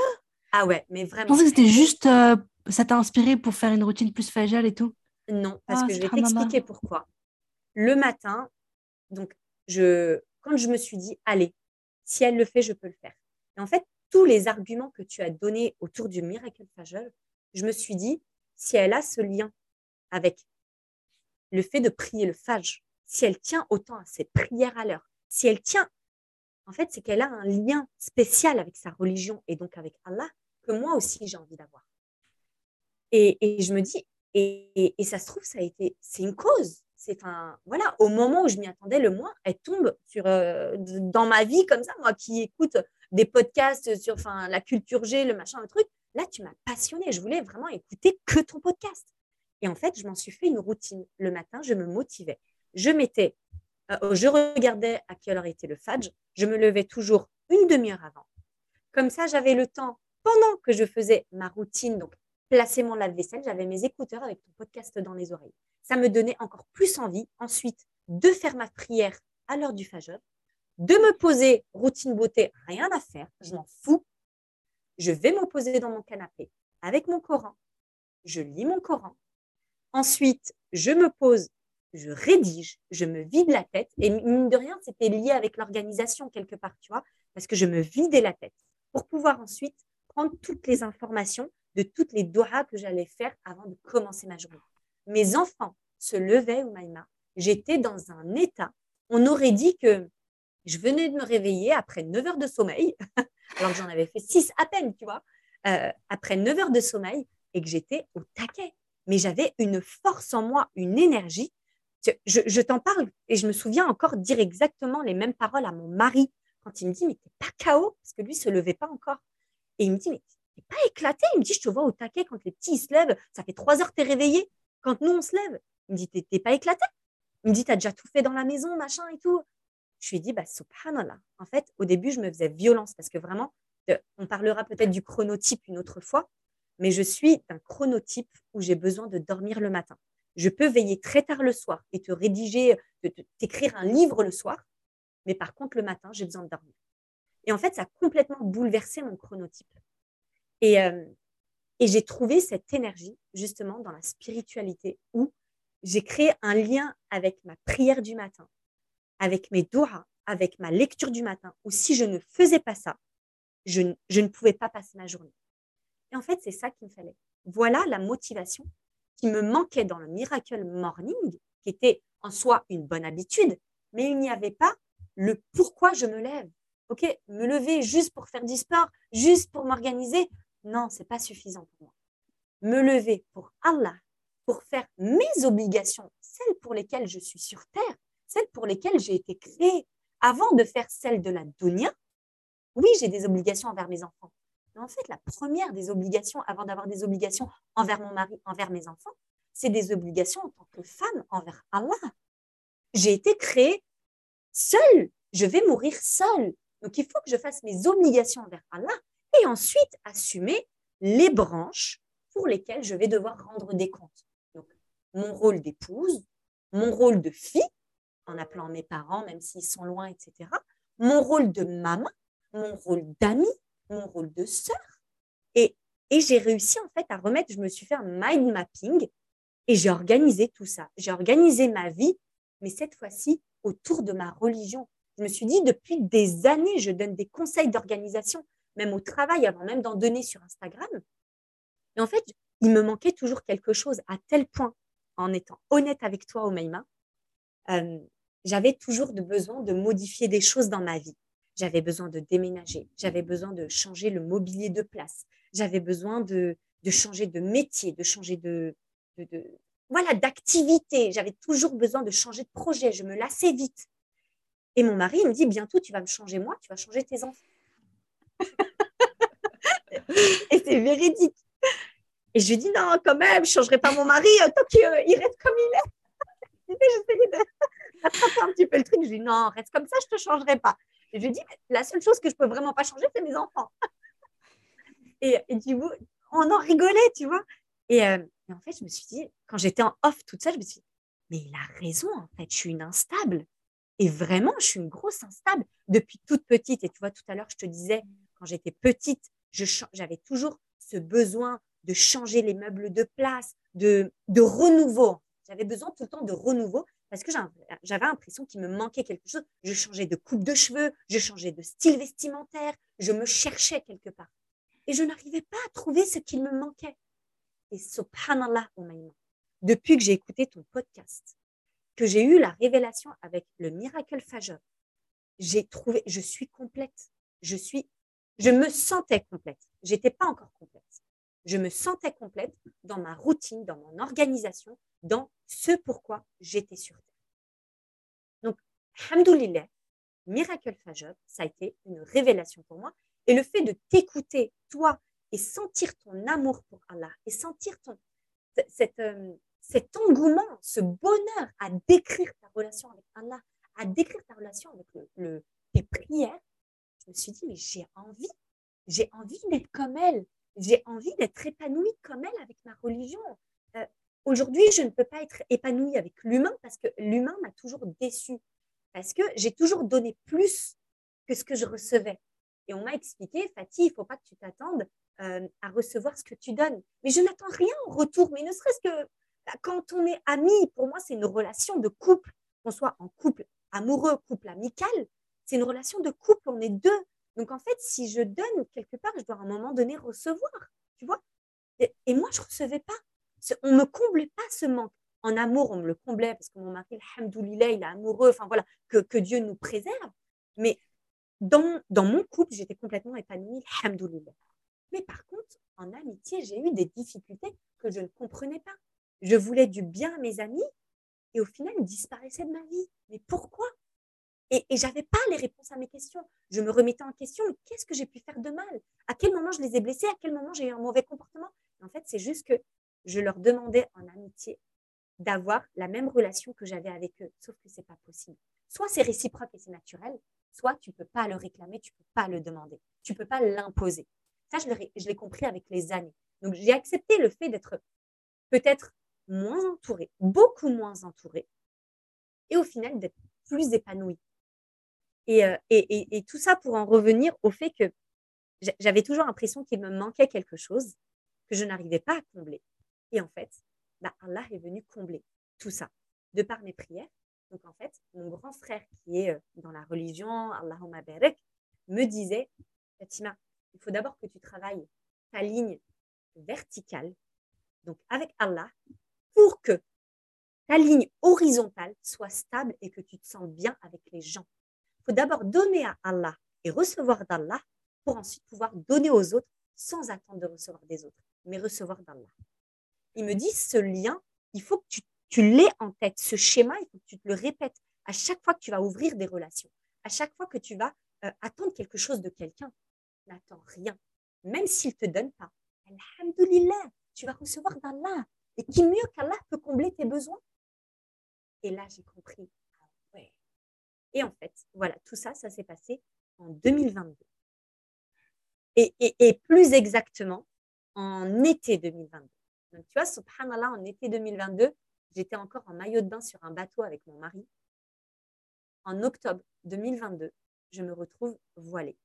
Speaker 2: Ah ouais, mais vraiment.
Speaker 1: Je pensais que c'était juste, euh, ça t'a inspiré pour faire une routine plus fajal et tout
Speaker 2: Non, parce ah, que je vais t'expliquer pourquoi. Le matin, donc, je, quand je me suis dit, allez, si elle le fait, je peux le faire. Et en fait, tous les arguments que tu as donnés autour du miracle fajal, je me suis dit, si elle a ce lien avec le fait de prier le fajr, si elle tient autant à ses prières à l'heure, si elle tient, en fait, c'est qu'elle a un lien spécial avec sa religion et donc avec Allah que moi aussi j'ai envie d'avoir. Et, je me dis, et, ça se trouve, ça a été, c'est une cause. C'est enfin, voilà, au moment où je m'y attendais le moins, elle tombe sur, euh, dans ma vie comme ça, moi qui écoute des podcasts sur enfin, la culture G, le machin, le truc. Là, tu m'as passionné. Je voulais vraiment écouter que ton podcast. Et en fait, je m'en suis fait une routine. Le matin, je me motivais. Je mettais, euh, je regardais à quelle heure était le fadj. Je me levais toujours une demi-heure avant. Comme ça, j'avais le temps, pendant que je faisais ma routine, donc placer mon lave-vaisselle, j'avais mes écouteurs avec ton podcast dans les oreilles. Ça me donnait encore plus envie, ensuite, de faire ma prière à l'heure du fajr, de me poser routine beauté, rien à faire, je m'en fous. Je vais me poser dans mon canapé avec mon Coran. Je lis mon Coran. Ensuite, je me pose, je rédige, je me vide la tête. Et mine de rien, c'était lié avec l'organisation quelque part, tu vois, parce que je me vidais la tête pour pouvoir ensuite prendre toutes les informations de toutes les dohas que j'allais faire avant de commencer ma journée. Mes enfants se levaient, Oumaïma. J'étais dans un état. On aurait dit que je venais de me réveiller après 9 heures de sommeil, *laughs* alors que j'en avais fait 6 à peine, tu vois, euh, après 9 heures de sommeil et que j'étais au taquet mais j'avais une force en moi, une énergie. Je, t'en parle et je me souviens encore dire exactement les mêmes paroles à mon mari quand il me dit Mais t'es pas KO Parce que lui se levait pas encore. Et il me dit Mais pas éclaté? Il me dit Je te vois au taquet quand les petits se lèvent. Ça fait trois heures que t'es réveillé. Quand nous on se lève, il me dit T'es pas éclaté? Il me dit T'as déjà tout fait dans la maison, machin et tout. Je lui ai dit Bah, subhanallah. En fait, au début, je me faisais violence parce que vraiment, on parlera peut-être du chronotype une autre fois, mais je suis un chronotype où j'ai besoin de dormir le matin. Je peux veiller très tard le soir et te rédiger, t'écrire un livre le soir, mais par contre, le matin, j'ai besoin de dormir. Et en fait, ça a complètement bouleversé mon chronotype. Et, euh, et j'ai trouvé cette énergie justement dans la spiritualité où j'ai créé un lien avec ma prière du matin, avec mes doigts, avec ma lecture du matin, où si je ne faisais pas ça, je, je ne pouvais pas passer ma journée. Et en fait, c'est ça qu'il me fallait. Voilà la motivation qui me manquait dans le Miracle Morning, qui était en soi une bonne habitude, mais il n'y avait pas le pourquoi je me lève. Ok, me lever juste pour faire du sport, juste pour m'organiser, non, c'est pas suffisant pour moi. Me lever pour Allah, pour faire mes obligations, celles pour lesquelles je suis sur terre, celles pour lesquelles j'ai été créée, avant de faire celles de la dunya. Oui, j'ai des obligations envers mes enfants, en fait, la première des obligations, avant d'avoir des obligations envers mon mari, envers mes enfants, c'est des obligations en tant que femme envers Allah. J'ai été créée seule. Je vais mourir seule. Donc, il faut que je fasse mes obligations envers Allah et ensuite assumer les branches pour lesquelles je vais devoir rendre des comptes. Donc, mon rôle d'épouse, mon rôle de fille, en appelant mes parents, même s'ils sont loin, etc. Mon rôle de maman, mon rôle d'amie, mon rôle de sœur. Et, et j'ai réussi en fait à remettre, je me suis fait un mind mapping et j'ai organisé tout ça. J'ai organisé ma vie, mais cette fois-ci autour de ma religion. Je me suis dit, depuis des années, je donne des conseils d'organisation, même au travail, avant même d'en donner sur Instagram. Et en fait, il me manquait toujours quelque chose à tel point, en étant honnête avec toi, Omeima, euh, j'avais toujours besoin de modifier des choses dans ma vie. J'avais besoin de déménager, j'avais besoin de changer le mobilier de place, j'avais besoin de, changer de métier, de changer de, voilà d'activité. J'avais toujours besoin de changer de projet. Je me lassais vite. Et mon mari, me dit, bientôt, tu vas me changer moi, tu vas changer tes enfants. Et c'est véridique. Et je lui dis, non, quand même, je ne changerai pas mon mari euh, tant qu'il reste comme il est. *laughs* J'essayais de rattraper un petit peu le truc. Je lui dis, non, reste comme ça, je ne te changerai pas. Et je lui dis, la seule chose que je ne peux vraiment pas changer, c'est mes enfants. *laughs* et, du coup, on en rigolait, tu vois. Et, euh, et, en fait, je me suis dit, quand j'étais en off toute seule, je me suis dit, mais il a raison, en fait, je suis une instable. Et vraiment, je suis une grosse instable depuis toute petite. Et tu vois, tout à l'heure, je te disais, quand j'étais petite, j'avais toujours ce besoin de changer les meubles de place, de, de renouveau. J'avais besoin tout le temps de renouveau parce que j'avais l'impression qu'il me manquait quelque chose. Je changeais de coupe de cheveux, je changeais de style vestimentaire, je me cherchais quelque part. Et je n'arrivais pas à trouver ce qu'il me manquait. Et subhanallah, depuis que j'ai écouté ton podcast, que j'ai eu la révélation avec le Miracle Fajr, j'ai trouvé, je suis complète. Je suis, je me sentais complète. J'étais pas encore complète. Je me sentais complète dans ma routine, dans mon organisation, dans ce pourquoi j'étais sur Terre. Donc, Hamdoulillah, Miracle Fajr, ça a été une révélation pour moi. Et le fait de t'écouter, toi, et sentir ton amour pour Allah, et sentir cette, euh, cet engouement, ce bonheur à décrire ta relation avec Allah, à décrire ta relation avec le, tes prières, je me suis dit, mais j'ai j'ai envie d'être comme elle, j'ai envie d'être épanouie comme elle avec ma religion. Euh, aujourd'hui, je ne peux pas être épanouie avec l'humain parce que l'humain m'a toujours déçue, parce que j'ai toujours donné plus que ce que je recevais. Et on m'a expliqué, Fatih, il ne faut pas que tu t'attendes euh, à recevoir ce que tu donnes. Mais je n'attends rien en retour, mais ne serait-ce que bah, quand on est amis, pour moi, c'est une relation de couple, qu'on soit en couple amoureux, couple amical, c'est une relation de couple, on est deux. Donc en fait, si je donne quelque part, je dois à un moment donné recevoir, tu vois. Et, moi, je ne recevais pas. On ne me comblait pas ce manque. En amour, on me le comblait parce que mon mari, alhamdoulilah, il est amoureux, enfin voilà, que, Dieu nous préserve. Mais dans, dans mon couple, j'étais complètement épanouie. Mais par contre, en amitié, j'ai eu des difficultés que je ne comprenais pas. Je voulais du bien à mes amis et au final, ils disparaissaient de ma vie. Mais pourquoi? Et, et j'avais pas les réponses à mes questions. Je me remettais en question, qu'est-ce que j'ai pu faire de mal? À quel moment je les ai blessés? À quel moment j'ai eu un mauvais comportement? En fait, c'est juste que je leur demandais en amitié d'avoir la même relation que j'avais avec eux, sauf que c'est pas possible. Soit c'est réciproque et c'est naturel, soit tu peux pas le réclamer, tu peux pas le demander, tu peux pas l'imposer. Ça, je l'ai compris avec les années. Donc, j'ai accepté le fait d'être peut-être moins entourée, beaucoup moins entourée, et au final d'être plus épanouie. Euh, et, tout ça pour en revenir au fait que j'avais toujours l'impression qu'il me manquait quelque chose que je n'arrivais pas à combler. Et en fait, bah, Allah est venu combler tout ça de par mes prières. Donc en fait, mon grand frère qui est euh, dans la religion, Allahumma barak, me disait, Fatima, il faut d'abord que tu travailles ta ligne verticale, donc avec Allah, pour que ta ligne horizontale soit stable et que tu te sens bien avec les gens. D'abord donner à Allah et recevoir d'Allah pour ensuite pouvoir donner aux autres sans attendre de recevoir des autres, mais recevoir d'Allah. Il me dit, ce lien, il faut que tu, tu l'aies en tête, ce schéma, il faut que tu te le répètes à chaque fois que tu vas ouvrir des relations, à chaque fois que tu vas euh, attendre quelque chose de quelqu'un. N'attends rien, même s'il ne te donne pas. Alhamdulillah, tu vas recevoir d'Allah. Et qui mieux qu'Allah peut combler tes besoins? Et là, j'ai compris. Et en fait, voilà, tout ça, ça s'est passé en 2022. Et, et, plus exactement, en été 2022. Donc, tu vois, subhanallah, en été 2022, j'étais encore en maillot de bain sur un bateau avec mon mari. En octobre 2022, je me retrouve voilée.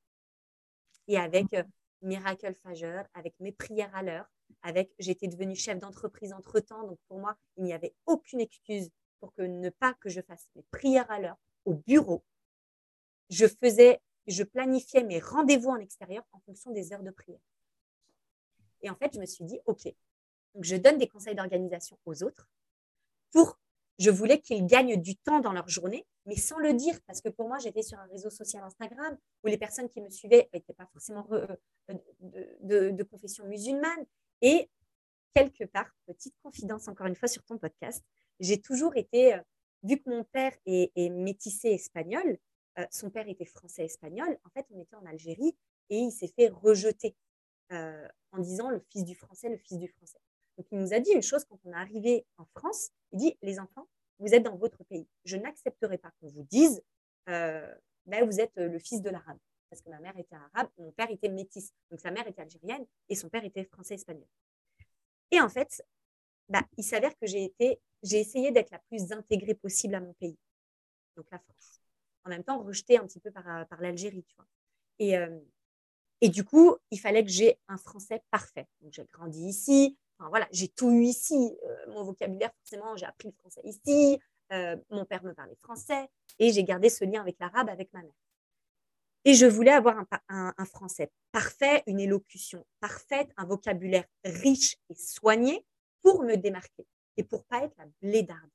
Speaker 2: Et avec euh, Miracle Fajr, avec mes prières à l'heure, avec j'étais devenue chef d'entreprise entre-temps, donc pour moi, il n'y avait aucune excuse pour que ne pas que je fasse mes prières à l'heure au bureau. Je faisais, je planifiais mes rendez-vous en extérieur en fonction des heures de prière. Et en fait, je me suis dit, OK, donc je donne des conseils d'organisation aux autres pour, je voulais qu'ils gagnent du temps dans leur journée, mais sans le dire, parce que pour moi, j'étais sur un réseau social Instagram où les personnes qui me suivaient n'étaient pas forcément euh, de, de, confession musulmane. Et quelque part, petite confidence encore une fois sur ton podcast, j'ai toujours été, euh, vu que mon père est, métissé espagnol, son père était français-espagnol. En fait, on était en Algérie et il s'est fait rejeter en disant le fils du français, le fils du français. Donc, il nous a dit une chose quand on est arrivé en France. Il dit, les enfants, vous êtes dans votre pays. Je n'accepterai pas qu'on vous dise, ben, vous êtes le fils de l'arabe. Parce que ma mère était arabe, mon père était métis. Donc, sa mère était algérienne et son père était français-espagnol. Et en fait, bah, il s'avère que j'ai été, j'ai essayé d'être la plus intégrée possible à mon pays, donc la France. En même temps, rejetée un petit peu par, par l'Algérie, tu vois. Et, et du coup, il fallait que j'ai un français parfait. Donc, j'ai grandi ici, voilà, j'ai tout eu ici. Euh, mon vocabulaire, forcément, j'ai appris le français ici. Euh, mon père me parlait français et j'ai gardé ce lien avec l'arabe avec ma mère. Et je voulais avoir un, français parfait, une élocution parfaite, un vocabulaire riche et soigné pour me démarquer et pour pas être la blédarde.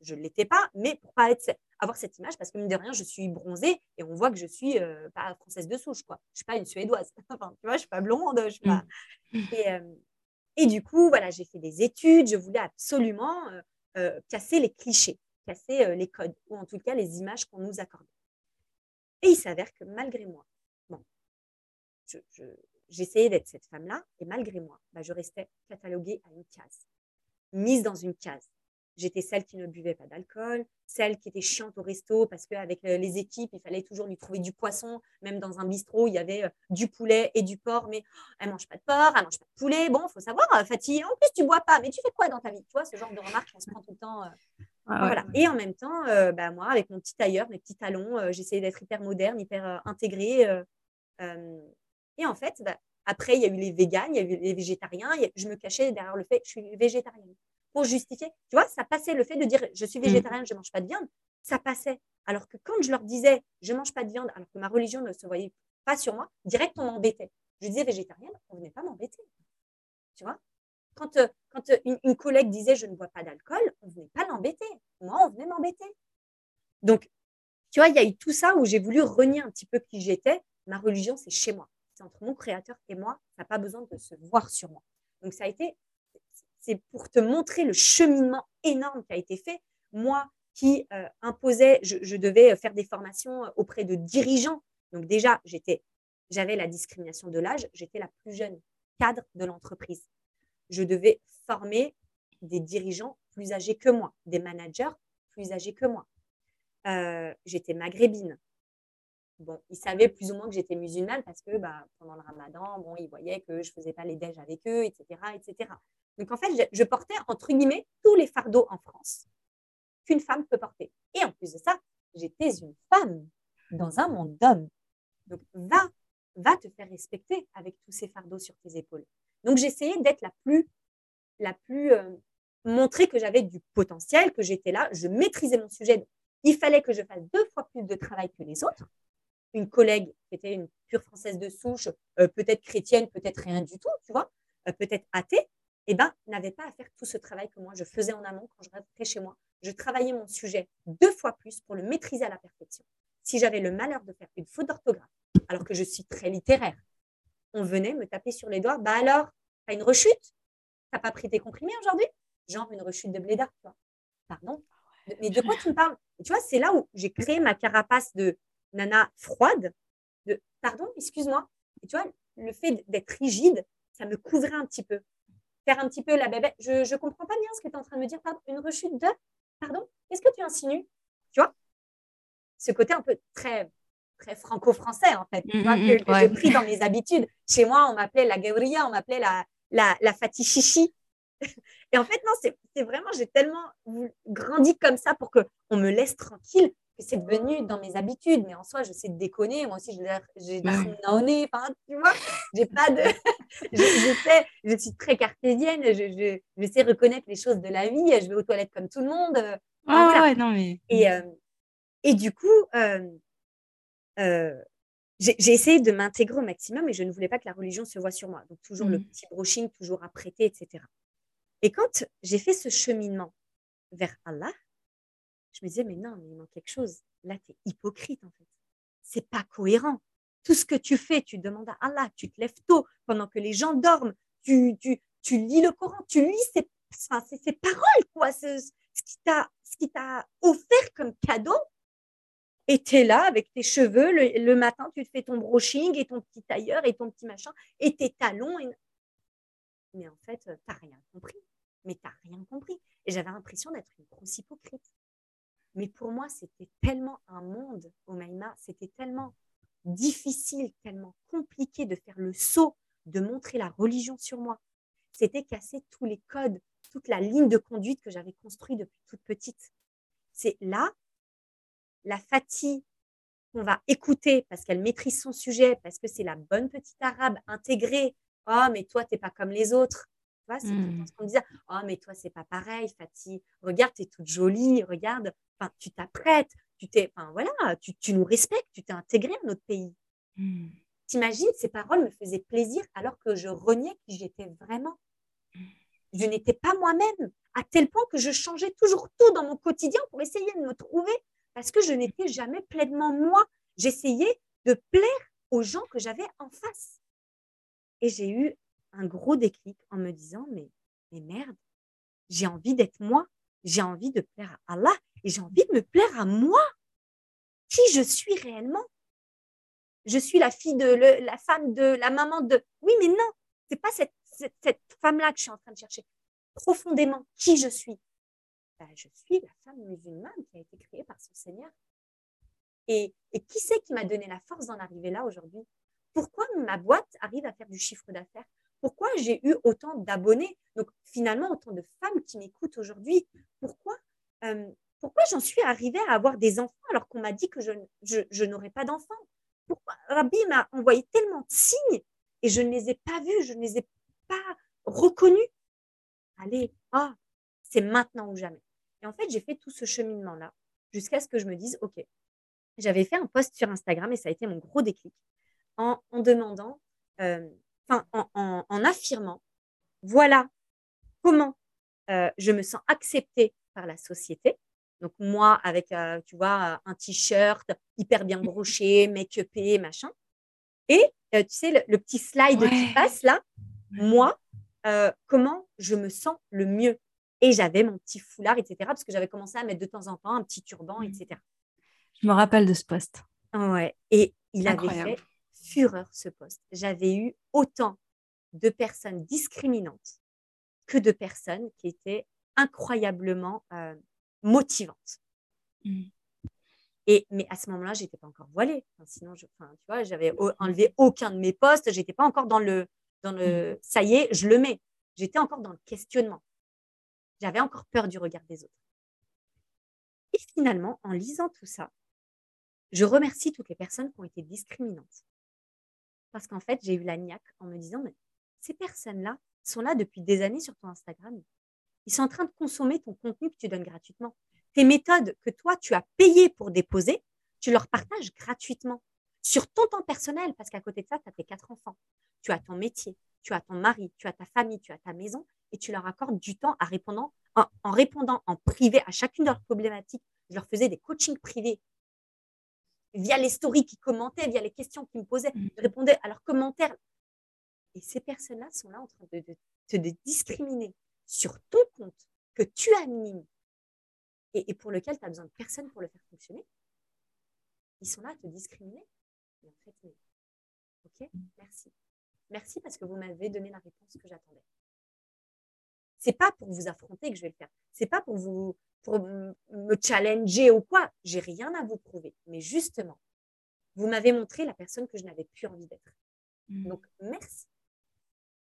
Speaker 2: je ne l'étais pas, mais pour pas être, avoir cette image, parce que mine de rien, je suis bronzée et on voit que je suis euh, pas française de souche, quoi. Je suis pas une suédoise. *laughs* enfin, tu vois, je suis pas blonde, je suis pas. Mmh. Et, et du coup, voilà, j'ai fait des études, je voulais absolument euh, euh, casser les clichés, casser euh, les codes, ou en tout cas les images qu'on nous accordait. Et il s'avère que malgré moi, bon, j'essayais d'être cette femme-là, et malgré moi, bah, je restais cataloguée à une case, mise dans une case. J'étais celle qui ne buvait pas d'alcool, celle qui était chiante au resto parce qu'avec euh, les équipes, il fallait toujours lui trouver du poisson. Même dans un bistrot, il y avait euh, du poulet et du porc, mais oh, elle mange pas de porc, elle mange pas de poulet. Bon, il faut savoir, euh, Fatih, en plus, tu bois pas, mais tu fais quoi dans ta vie? Tu vois, ce genre de remarques, on se prend tout le temps. voilà. Et en même temps, bah, moi, avec mon petit tailleur, mes petits talons, j'essayais d'être hyper moderne, hyper intégrée. et en fait, bah, après, il y a eu les véganes, il y a eu les végétariens. je me cachais derrière le fait que je suis végétarienne pour justifier. Tu vois, ça passait le fait de dire je suis mmh. végétarienne, je ne mange pas de viande, ça passait. Alors que quand je leur disais je ne mange pas de viande, alors que ma religion ne se voyait pas sur moi, direct on m'embêtait. Je disais végétarienne, on ne venait pas m'embêter. Tu vois? Quand, euh, quand euh, une, collègue disait je ne bois pas d'alcool, on ne venait pas l'embêter. Moi, on venait m'embêter. Donc, tu vois, il y a eu tout ça où j'ai voulu renier un petit peu qui j'étais. Ma religion, c'est chez moi. Entre mon créateur et moi. Ça n'a pas besoin de se voir sur moi. Donc, ça a été c'est pour te montrer le cheminement énorme qui a été fait. Moi qui euh, imposais, je, devais faire des formations auprès de dirigeants. Donc déjà, j'étais, j'avais la discrimination de l'âge, j'étais la plus jeune cadre de l'entreprise. Je devais former des dirigeants plus âgés que moi, des managers plus âgés que moi. Euh, j'étais maghrébine. Bon, ils savaient plus ou moins que j'étais musulmane parce que bah, pendant le ramadan, bon, ils voyaient que je ne faisais pas les déj avec eux, etc., etc. Donc en fait, je, portais entre guillemets tous les fardeaux en France qu'une femme peut porter. Et en plus de ça, j'étais une femme dans un monde d'hommes. Donc va, va te faire respecter avec tous ces fardeaux sur tes épaules. Donc j'essayais d'être la plus, la plus euh, montrer que j'avais du potentiel, que j'étais là, je maîtrisais mon sujet. Il fallait que je fasse deux fois plus de travail que les autres. Une collègue qui était une pure française de souche, euh, peut-être chrétienne, peut-être rien du tout, tu vois, euh, peut-être athée, eh ben, n'avait pas à faire tout ce travail que moi je faisais en amont quand je rentrais chez moi. Je travaillais mon sujet deux fois plus pour le maîtriser à la perfection. Si j'avais le malheur de faire une faute d'orthographe, alors que je suis très littéraire, on venait me taper sur les doigts. Bah alors, t'as une rechute? T'as pas pris tes comprimés aujourd'hui? Genre une rechute de blédard, tu vois. Pardon? Mais de quoi tu me parles? Tu vois, c'est là où j'ai créé ma carapace de nana froide. De pardon, excuse-moi. Et tu vois, le fait d'être rigide, ça me couvrait un petit peu faire un petit peu la bébé. Je ne comprends pas bien ce que tu es en train de me dire. Pardon, une rechute de Pardon Qu'est-ce que tu insinues Tu vois? Ce côté un peu très, très franco-français, en fait, tu vois, mm, mm, que, j'ai pris dans mes habitudes. Chez moi, on m'appelait la Gabriella, on m'appelait la, la, la Fatichichi. *laughs* Et en fait, non, c'est vraiment, j'ai tellement grandi comme ça pour qu'on me laisse tranquille que c'est devenu dans mes habitudes. Mais en soi, je sais déconner. Moi aussi, j'ai nez. Enfin, tu vois, j'ai pas de. *laughs* je, sais, je suis très cartésienne. Je, je, sais reconnaître les choses de la vie. Je vais aux toilettes comme tout le monde.
Speaker 1: ah, ouais, non, mais.
Speaker 2: Et, euh, et du coup, euh, euh, j'ai essayé de m'intégrer au maximum et je ne voulais pas que la religion se voie sur moi. Donc, toujours le mmh. petit brushing, toujours apprêté, etc. Et quand j'ai fait ce cheminement vers Allah, je me disais, mais non, mais il manque quelque chose. Là, tu es hypocrite, en fait. C'est pas cohérent. Tout ce que tu fais, tu demandes à Allah, tu te lèves tôt pendant que les gens dorment, tu, tu, lis le Coran, tu lis ces, enfin, paroles, quoi. Ce, ce qui t'a offert comme cadeau, Et tu es là avec tes cheveux, le, matin, tu te fais ton brushing et ton petit tailleur et ton petit machin, et tes talons. Mais en fait, tu n'as rien compris. Mais tu n'as rien compris. Et j'avais l'impression d'être une grosse hypocrite. Mais pour moi, c'était tellement un monde, Omaïma, c'était tellement difficile, tellement compliqué de faire le saut, de montrer la religion sur moi. C'était casser tous les codes, toute la ligne de conduite que j'avais construite depuis toute petite. C'est là, la fatigue qu'on va écouter parce qu'elle maîtrise son sujet, parce que c'est la bonne petite arabe intégrée. Oh, mais toi, tu n'es pas comme les autres. c'est mmh. ce qu'on disait. Oh, mais toi, c'est pas pareil, Fatih. Regarde, tu es toute jolie. Regarde, enfin, tu t'apprêtes. Tu t'es, enfin, voilà, tu, tu, nous respectes. Tu t'es intégré à notre pays. Mmh. T'imagines, ces paroles me faisaient plaisir alors que je reniais qui j'étais vraiment. Je n'étais pas moi-même, à tel point que je changeais toujours tout dans mon quotidien pour essayer de me trouver, parce que je n'étais jamais pleinement moi. J'essayais de plaire aux gens que j'avais en face. Et j'ai eu un gros déclic en me disant, mais, mais merde, j'ai envie d'être moi, j'ai envie de plaire à Allah et j'ai envie de me plaire à moi, qui je suis réellement? Je suis la fille de la femme de la maman de. Oui, mais non, c'est pas cette, cette, femme-là que je suis en train de chercher. Profondément, qui je suis? Ben, Je suis la femme musulmane qui a été créée par son Seigneur. Et, et qui c'est qui m'a donné la force d'en arriver là aujourd'hui? Pourquoi ma boîte arrive à faire du chiffre d'affaires? Pourquoi j'ai eu autant d'abonnés? Donc finalement, autant de femmes qui m'écoutent aujourd'hui Pourquoi euh, pourquoi j'en suis arrivée à avoir des enfants alors qu'on m'a dit que je, je, n'aurais pas d'enfants? Pourquoi Rabbi m'a envoyé tellement de signes et je ne les ai pas vus, je ne les ai pas reconnus? Allez, ah, c'est maintenant ou jamais. Et en fait, j'ai fait tout ce cheminement-là jusqu'à ce que je me dise, OK, j'avais fait un post sur Instagram et ça a été mon gros déclic en, demandant, euh, enfin, en, affirmant, voilà comment euh, je me sens acceptée par la société, donc moi, avec, euh, tu vois, un t-shirt hyper bien broché, make-upé, machin. Et euh, tu sais, le, petit slide qui passe là, moi, euh, comment je me sens le mieux? Et j'avais mon petit foulard, etc. Parce que j'avais commencé à mettre de temps en temps un petit turban, mmh. etc.
Speaker 1: Je me rappelle de ce poste.
Speaker 2: Ouais. Et il avait fait fureur ce poste. J'avais eu autant de personnes discriminantes que de personnes qui étaient incroyablement motivante. Mmh. Et, mais à ce moment-là, je n'étais pas encore voilée. sinon, je, enfin, tu vois, j'avais enlevé aucun de mes postes. J'étais pas encore dans le, dans le, mmh. ça y est, je le mets. J'étais encore dans le questionnement. J'avais encore peur du regard des autres. Et finalement, en lisant tout ça, je remercie toutes les personnes qui ont été discriminantes. Parce qu'en fait, j'ai eu la niaque en me disant, mais ces personnes-là sont là depuis des années sur ton Instagram. Ils sont en train de consommer ton contenu que tu donnes gratuitement. Tes méthodes que toi, tu as payées pour déposer, tu leur partages gratuitement sur ton temps personnel, parce qu'à côté de ça, tu as tes quatre enfants, tu as ton métier, tu as ton mari, tu as ta famille, tu as ta maison, et tu leur accordes du temps en, répondant en privé à chacune de leurs problématiques. Je leur faisais des coachings privés via les stories qui commentaient, via les questions qu'ils me posaient. Mmh. Je répondais à leurs commentaires. Et ces personnes-là sont là en train de te discriminer sur ton compte que tu animes et, et pour lequel tu as besoin de personne pour le faire fonctionner, ils sont là à te discriminer. en fait, ok, merci. Merci parce que vous m'avez donné la réponse que j'attendais. C'est pas pour vous affronter que je vais le faire. C'est pas pour vous pour me challenger ou quoi. J'ai rien à vous prouver. Mais justement, vous m'avez montré la personne que je n'avais plus envie d'être. Mmh. Donc, merci.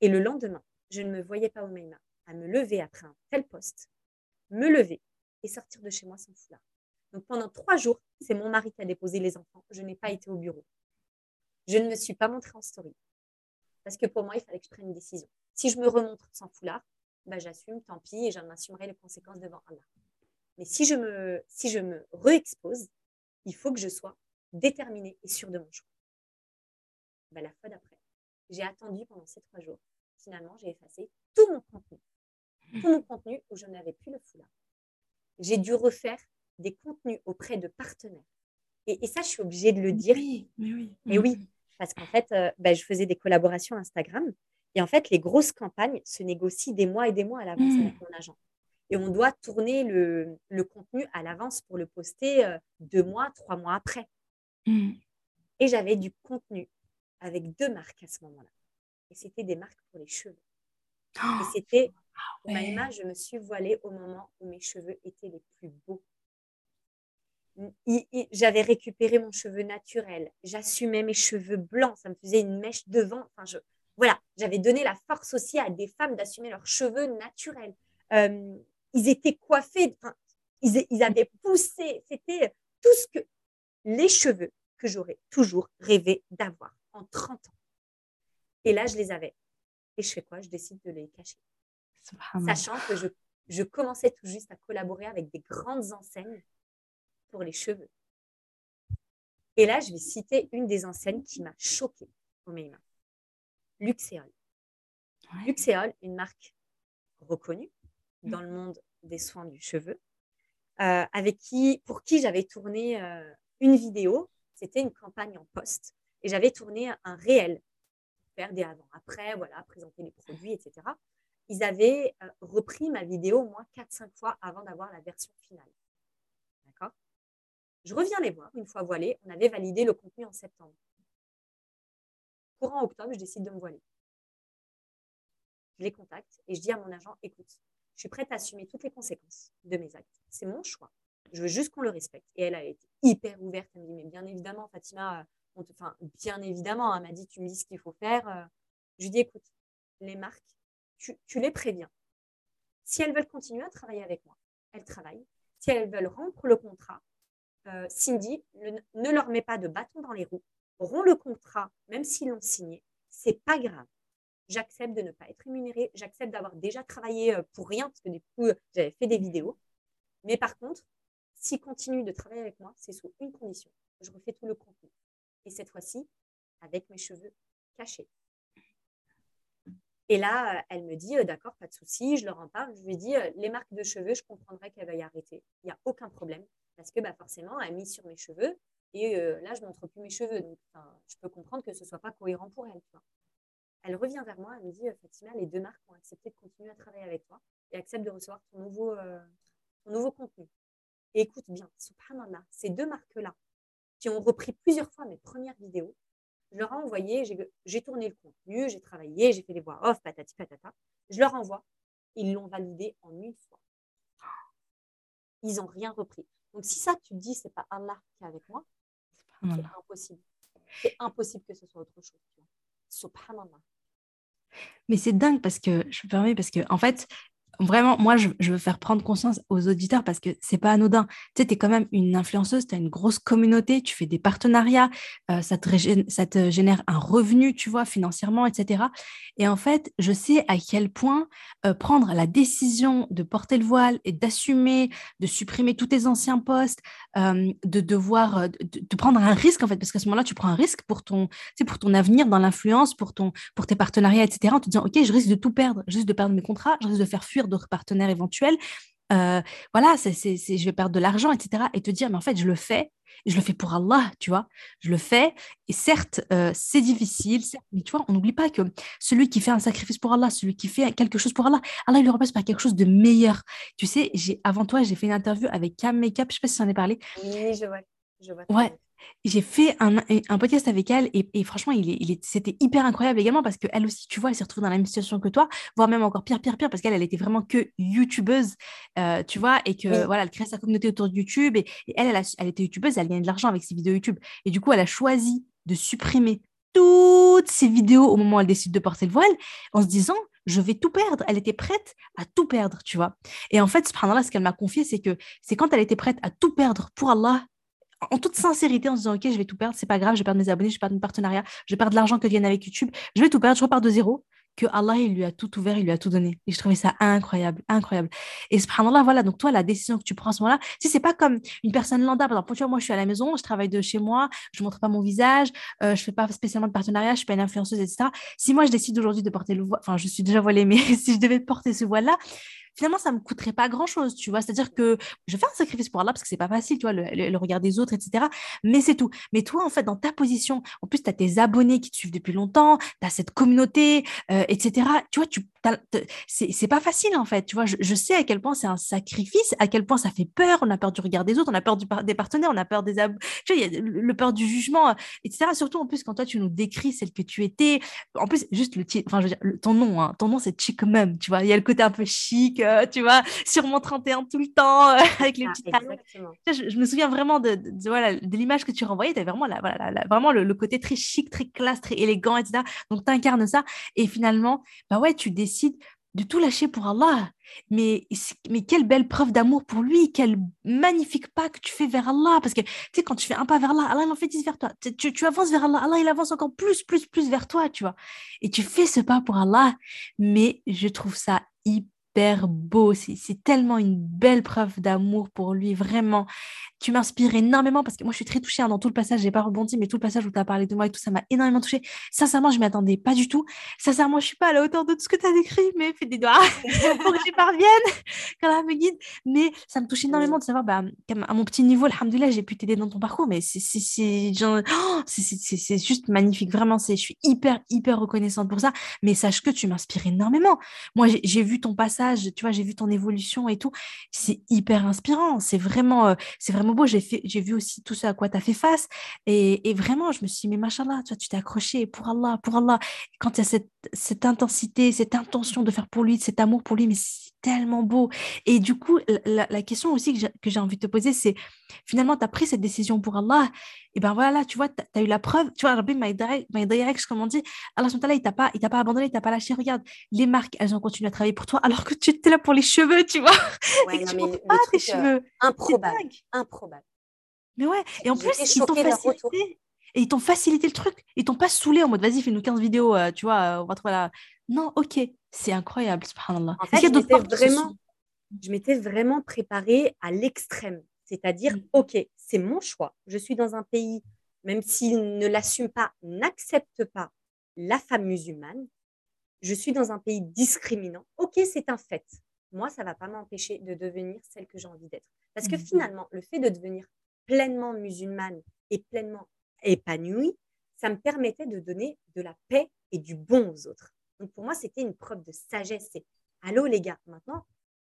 Speaker 2: Et le lendemain, je ne me voyais pas au Meima à me lever après un tel poste, me lever et sortir de chez moi sans foulard. Donc pendant trois jours, c'est mon mari qui a déposé les enfants. Je n'ai pas été au bureau. Je ne me suis pas montrée en story. Parce que pour moi, il fallait que je prenne une décision. Si je me remontre sans foulard, bah, j'assume, tant pis, et j'en assumerai les conséquences devant Allah. Mais si je me, si je me re-expose, il faut que je sois déterminée et sûre de mon choix. Bah, la fois d'après, j'ai attendu pendant ces trois jours. Finalement, j'ai effacé tout mon contenu tout mon contenu où je n'avais plus le foulard. J'ai dû refaire des contenus auprès de partenaires. Et, ça, je suis obligée de le dire.
Speaker 1: Oui, oui.
Speaker 2: Et oui, parce qu'en fait, euh, ben, je faisais des collaborations Instagram. Et en fait, les grosses campagnes se négocient des mois et des mois à l'avance avec mon agent. Et on doit tourner le, contenu à l'avance pour le poster euh, deux mois, trois mois après. Hmm. Et j'avais du contenu avec deux marques à ce moment-là. Et c'était des marques pour les cheveux. et oh! c'était, ouais. je me suis voilée au moment où mes cheveux étaient les plus beaux. J'avais récupéré mon cheveu naturel, j'assumais mes cheveux blancs, ça me faisait une mèche devant. Enfin, je, voilà, j'avais donné la force aussi à des femmes d'assumer leurs cheveux naturels. Euh, ils étaient coiffés, ils, ils avaient poussé, c'était tout ce que les cheveux que j'aurais toujours rêvé d'avoir en 30 ans. Et là, je les avais. Et je fais quoi? Je décide de les cacher. Sachant que je, je commençais tout juste à collaborer avec des grandes enseignes pour les cheveux. Et là, je vais citer une des enseignes qui m'a choquée au mains. Luxéol. Luxéol, une marque reconnue mm. dans le monde des soins du cheveu, euh, avec qui, pour qui j'avais tourné euh, une vidéo. C'était une campagne en poste et j'avais tourné un réel, faire des avant-après, voilà, présenter les produits, etc. Ils avaient euh, repris ma vidéo au moins 4-5 fois avant d'avoir la version finale. D'accord? Je reviens les voir une fois voilée. On avait validé le contenu en septembre. Courant octobre, je décide de me voiler. Je les contacte et je dis à mon agent, écoute, je suis prête à assumer toutes les conséquences de mes actes. C'est mon choix. Je veux juste qu'on le respecte. Et elle a été hyper ouverte. Elle me dit, mais bien évidemment, Fatima, te... enfin, bien évidemment, elle m'a dit, tu me dis ce qu'il faut faire. Euh. Je lui dis, écoute, les marques, tu, les préviens. Si elles veulent continuer à travailler avec moi, elles travaillent. Si elles veulent rompre le contrat, euh, Cindy ne leur met pas de bâton dans les roues, rompt le contrat, même s'ils l'ont signé, c'est pas grave j'accepte de ne pas être rémunérée, j'accepte d'avoir déjà travaillé euh, pour rien, parce que du coup, j'avais fait des vidéos. Mais par contre, s'il continue de travailler avec moi, c'est sous une condition. Je refais tout le contenu. Et cette fois-ci, avec mes cheveux cachés. Et là, elle me dit, euh, d'accord, pas de souci, je leur en parle. Je lui dis, euh, les marques de cheveux, je comprendrais qu'elle va y arrêter. Il n'y a aucun problème. Parce que bah, forcément, elle a mis sur mes cheveux. Et là, je ne montre plus mes cheveux. Donc, je peux comprendre que ce ne soit pas cohérent pour elle elle revient vers moi, elle me dit Fatima, les deux marques ont accepté de continuer à travailler avec toi et acceptent de recevoir ton nouveau, euh, nouveau contenu. Et écoute bien, subhanallah, ces deux marques-là, qui ont repris plusieurs fois mes premières vidéos, je leur ai envoyé, j'ai tourné le contenu, j'ai travaillé, j'ai fait les voix off, patati patata. Je leur envoie, ils l'ont validé en une fois. Ils n'ont rien repris. Donc si ça, tu te dis, c'est pas Allah qui est avec moi, c'est impossible. C'est impossible que ce soit autre chose. Subhanallah.
Speaker 1: Mais c'est dingue parce que, je me permets, parce que, en fait, vraiment, moi, je, veux faire prendre conscience aux auditeurs parce que c'est pas anodin. Tu sais, tu es quand même une influenceuse, tu as une grosse communauté, tu fais des partenariats, euh, ça, te ça te génère un revenu, tu vois, financièrement, etc. Et en fait, je sais à quel point euh, prendre la décision de porter le voile et d'assumer, de supprimer tous tes anciens postes, euh, de devoir, de, prendre un risque, en fait, parce qu'à ce moment-là, tu prends un risque pour ton, pour ton avenir dans l'influence, pour, pour tes partenariats, etc. En te disant, OK, je risque de tout perdre, je risque de perdre mes contrats, je risque de faire fuir d'autres partenaires éventuels. Euh, voilà, c'est, je vais perdre de l'argent, etc. Et te dire, mais en fait, je le fais, je le fais pour Allah, tu vois. Je le fais, et certes, euh, c'est difficile, mais tu vois, on n'oublie pas que celui qui fait un sacrifice pour Allah, celui qui fait quelque chose pour Allah, Allah, il le remplace par quelque chose de meilleur. Tu sais, j'ai, avant toi, j'ai fait une interview avec Cam Makeup, je sais pas si tu en as parlé.
Speaker 2: Oui, je vois. Je vois
Speaker 1: ouais, j'ai fait un, un, podcast avec elle et, et franchement, il est, il est, c'était hyper incroyable également parce qu'elle aussi, tu vois, elle s'est retrouvée dans la même situation que toi, voire même encore pire, pire, pire, parce qu'elle, elle était vraiment que youtubeuse, euh, tu vois, et que voilà, elle crée sa communauté autour de YouTube et, elle, elle, elle, était youtubeuse, elle gagnait de l'argent avec ses vidéos YouTube. Et du coup, elle a choisi de supprimer toutes ses vidéos au moment où elle décide de porter le voile en se disant je vais tout perdre. Elle était prête à tout perdre, tu vois. Et en fait, ce qu'elle m'a confié, c'est que c'est quand elle était prête à tout perdre pour Allah en toute sincérité, en se disant, OK, je vais tout perdre, c'est pas grave, je vais perdre mes abonnés, je vais perdre mes partenariats, je vais perdre l'argent que gagne avec YouTube, je vais tout perdre, je repars de zéro, que Allah, il lui a tout ouvert, il lui a tout donné. Et je trouvais ça incroyable, incroyable. Et subhanallah, voilà, donc toi, la décision que tu prends à ce moment-là, si c'est pas comme une personne lambda, par exemple, moi, je suis à la maison, je travaille de chez moi, je montre pas mon visage, euh, je fais pas spécialement de partenariat, je suis pas une influenceuse, etc. Si moi, je décide aujourd'hui de porter le voile, enfin, je suis déjà voilée, mais *laughs* si je devais porter ce voile-là, finalement, ça me coûterait pas grand-chose, tu vois. C'est-à-dire que je vais faire un sacrifice pour Allah parce que c'est pas facile, tu vois, le, regard des autres, etc. Mais c'est tout. Mais toi, en fait, dans ta position, en plus, tu as tes abonnés qui te suivent depuis longtemps, tu as cette communauté, euh, etc. Tu vois, tu c'est pas facile en fait. Tu vois, je, sais à quel point c'est un sacrifice, à quel point ça fait peur. On a peur du regard des autres, on a peur du, des partenaires, on a peur des. Tu vois, y a le, peur du jugement, etc. Surtout en plus quand toi tu nous décris celle que tu étais. En plus, juste le titre, enfin, je veux dire, ton nom, hein, ton nom c'est Chic Mum, tu vois. Il y a le côté un peu chic, euh, tu vois, sur mon 31 tout le temps, euh, avec les ah, petites je, je, me souviens vraiment de, voilà, de l'image que tu renvoyais. Tu vraiment, la, voilà, vraiment le, le, côté très chic, très classe, très élégant, etc. Donc, tu incarnes ça. Et finalement, bah ouais, tu décides de tout lâcher pour Allah. Mais, mais quelle belle preuve d'amour pour lui, quel magnifique pas que tu fais vers Allah. Parce que, tu sais, quand tu fais un pas vers Allah, Allah, il en fait dix vers toi. Tu, tu, avances vers Allah, Allah, il avance encore plus, plus, plus vers toi, tu vois. Et tu fais ce pas pour Allah. Mais je trouve ça hyper beau. C'est tellement une belle preuve d'amour pour lui, vraiment. Tu m'inspires énormément parce que moi, je suis très touchée hein, dans tout le passage. J'ai pas rebondi, mais tout le passage où tu as parlé de moi et tout, ça m'a énormément touchée. Sincèrement, je m'y attendais pas du tout. Sincèrement, je suis pas à la hauteur de tout ce que tu as décrit, mais fais des doigts *laughs* *laughs* pour que j'y parvienne, *laughs* quand me guide. Mais ça me touche énormément de savoir, bah, à mon petit niveau, alhamdoulilah, j'ai pu t'aider dans ton parcours, mais c'est c'est *gasps* juste magnifique. Vraiment, je suis hyper, hyper reconnaissante pour ça. Mais sache que tu m'inspires énormément. Moi, j'ai vu ton passage tu vois, j'ai vu ton évolution et tout. C'est hyper inspirant. C'est vraiment, euh, c'est vraiment J'ai vu aussi tout ce à quoi tu as fait face. Et, vraiment, je me suis dit, mais machallah, tu tu t'es accroché pour Allah, pour Allah. quand il y a cette, cette intensité, cette intention de faire pour lui, cet amour pour lui, mais tellement beau. Et du coup, la, la question aussi que j'ai envie de te poser, c'est finalement, tu as pris cette décision pour Allah. Et ben voilà, tu vois, tu as, eu la preuve. Tu vois, Rabbi direct, comme on dit, Allah, il t'a pas, il t'a pas abandonné, il t'a pas lâché. Regarde, les marques, elles ont continué à travailler pour toi alors que tu étais là pour les cheveux, tu vois. *laughs*
Speaker 2: Ouais, et tu pas tes euh, cheveux. improbable. Improbable.
Speaker 1: Mais ouais, et en plus, ils t'ont facilité. Et ils t'ont facilité le truc. Ils t'ont pas saoulé en mode vas-y, fais-nous 15 vidéos, euh, tu vois, euh, on va trouver la. Non, ok, c'est incroyable, subhanallah.
Speaker 2: En fait, je m'étais vraiment, préparée à l'extrême. C'est-à-dire, mm. ok, c'est mon choix. Je suis dans un pays, même s'il ne l'assume pas, n'accepte pas la femme musulmane. Je suis dans un pays discriminant. Ok, c'est un fait. Moi, ça ne va pas m'empêcher de devenir celle que j'ai envie d'être. Parce que mm. finalement, le fait de devenir pleinement musulmane et pleinement épanouie, ça me permettait de donner de la paix et du bon aux autres. Donc pour moi, c'était une preuve de sagesse. C'est allô les gars, maintenant,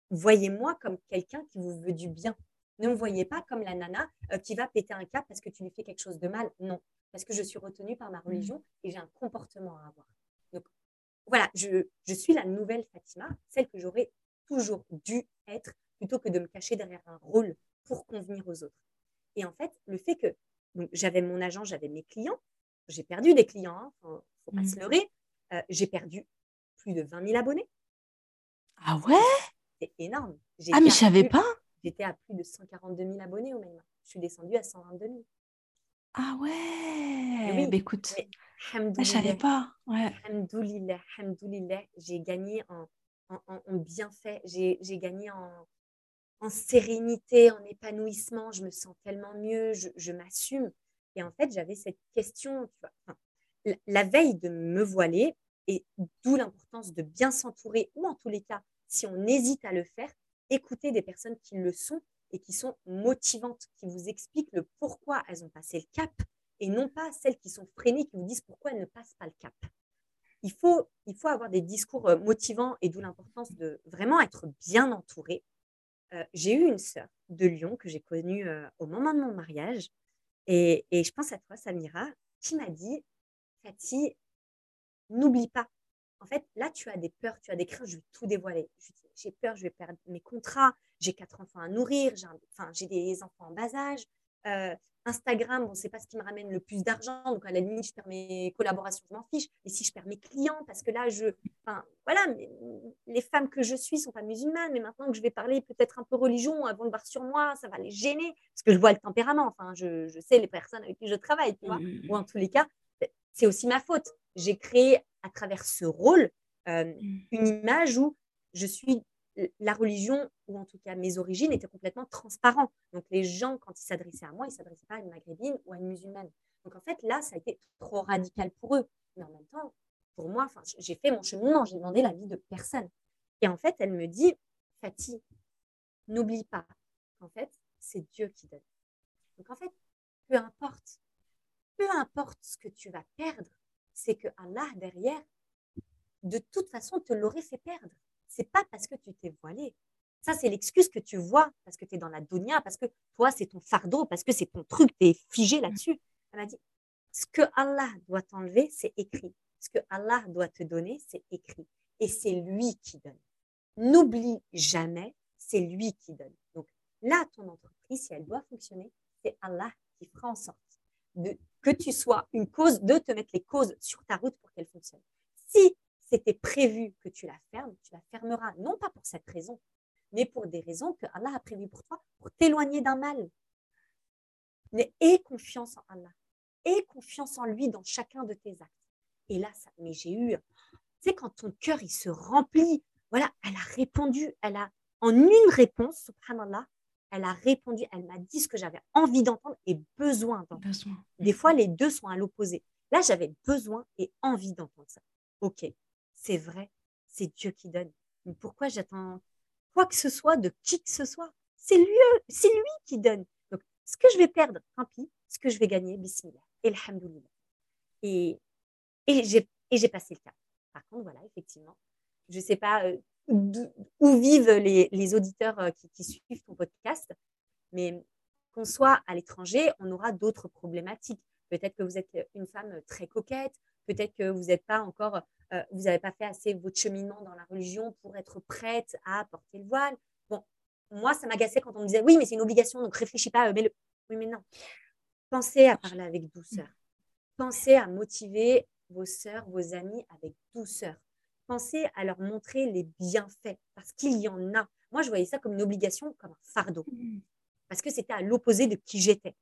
Speaker 2: voyez-moi comme quelqu'un qui vous veut du bien. Ne me voyez pas comme la nana euh, qui va péter un cap parce que tu lui fais quelque chose de mal. Non, parce que je suis retenue par ma mmh. religion et j'ai un comportement à avoir. Donc voilà, je, je suis la nouvelle Fatima, celle que j'aurais toujours dû être plutôt que de me cacher derrière un rôle pour convenir aux autres. Et en fait, le fait que j'avais mon agent, j'avais mes clients, j'ai perdu des clients, il hein, ne faut, pas se mmh. leurrer, euh, j'ai perdu plus de 20 000 abonnés.
Speaker 1: Ah ouais?
Speaker 2: C'est énorme.
Speaker 1: Ah mais je savais pas
Speaker 2: J'étais à plus de 142 000 abonnés au même. Je suis descendue à 122 000.
Speaker 1: Ah ouais oui, bah, écoute, ah, je savais pas. Ouais.
Speaker 2: j'ai gagné en, en, en, bienfait, j'ai gagné en, en, sérénité, en épanouissement, je me sens tellement mieux, je, je m'assume. Et en fait, j'avais cette question, la veille de me voiler, et d'où l'importance de bien s'entourer, ou en tous les cas, si on hésite à le faire, écouter des personnes qui le sont et qui sont motivantes, qui vous expliquent le pourquoi elles ont passé le cap et non pas celles qui sont freinées, qui vous disent pourquoi elles ne passent pas le cap. Il faut, il faut avoir des discours euh, motivants et d'où l'importance de vraiment être bien entouré. Euh, j'ai eu une sœur de Lyon que j'ai connue euh, au moment de mon mariage et, et je pense à toi, Samira, qui m'a dit, Cathy, n'oublie pas. En fait, là, tu as des peurs, tu as des craintes, je vais tout dévoiler. J'ai peur, je vais perdre mes contrats, j'ai quatre enfants à nourrir, j'ai, enfin, des enfants en bas âge. Euh, Instagram, bon, c'est pas ce qui me ramène le plus d'argent, donc à la limite, je perds mes collaborations, je m'en fiche. Mais si je perds mes clients, parce que là, je, enfin, voilà, les femmes que je suis sont pas musulmanes, mais maintenant que je vais parler peut-être un peu religion, elles vont le voir sur moi, ça va les gêner, parce que je vois le tempérament. Enfin, je, je sais les personnes avec qui je travaille, tu vois. Mmh. Ou en tous les cas, c'est aussi ma faute. J'ai créé à travers ce rôle euh, mmh. une image où je suis la religion, ou en tout cas mes origines, étaient complètement transparents. Donc les gens, quand ils s'adressaient à moi, ils ne s'adressaient pas à une maghrébine ou à une musulmane. Donc en fait, là, ça a été trop radical pour eux. Mais en même temps, pour moi, j'ai fait mon cheminement, j'ai demandé l'avis de personne. Et en fait, elle me dit, Fatih, n'oublie pas qu'en fait, c'est Dieu qui donne. Donc en fait, peu importe, peu importe ce que tu vas perdre, c'est que Allah derrière de toute façon te l'aurait fait perdre. C'est pas parce que tu t'es voilé. Ça, c'est l'excuse que tu vois parce que tu es dans la dunya, parce que toi, c'est ton fardeau, parce que c'est ton truc, tu es figé là-dessus. Elle m'a dit, ce que Allah doit t'enlever, c'est écrit. Ce que Allah doit te donner, c'est écrit. Et c'est lui qui donne. N'oublie jamais, c'est lui qui donne. Donc là, ton entreprise, si elle doit fonctionner, c'est Allah qui fera en sorte de, que tu sois une cause, de te mettre les causes sur ta route pour qu'elle fonctionne. Si c'était prévu que tu la fermes, tu la fermeras, non pas pour cette raison, mais pour des raisons que Allah a prévues pour toi, pour t'éloigner d'un mal. Mais aie confiance en Allah, aie confiance en lui dans chacun de tes actes. Et là, ça, mais j'ai eu, sais, quand ton cœur, il se remplit, voilà, elle a répondu, elle a, en une réponse, subhanallah, elle a répondu, elle m'a dit ce que j'avais envie d'entendre et besoin d'entendre. Des fois, les deux sont à l'opposé. Là, j'avais besoin et envie d'entendre ça. Ok, c'est vrai, c'est Dieu qui donne. Mais pourquoi j'attends quoi que ce soit de qui que ce soit? C'est lui, c'est lui qui donne. Donc, ce que je vais perdre, tant pis. Ce que je vais gagner, bismillah. Elhamdoulilah. Et, et j'ai passé le cap. Par contre, voilà, effectivement, je ne sais pas euh, où vivent les, auditeurs euh, qui, suivent ton podcast, mais qu'on soit à l'étranger, on aura d'autres problématiques. Peut-être que vous êtes une femme très coquette, peut-être que vous n'êtes pas encore, euh, vous n'avez pas fait assez votre cheminement dans la religion pour être prête à porter le voile. Bon, moi, ça m'agaçait quand on me disait oui, mais c'est une obligation, donc réfléchis pas, mais le... oui, mais non. Pensez à parler avec douceur. Pensez à motiver vos sœurs, vos amis avec douceur pensez à leur montrer les bienfaits, parce qu'il y en a. Moi, je voyais ça comme une obligation, comme un fardeau, mmh. parce que c'était à l'opposé de qui j'étais.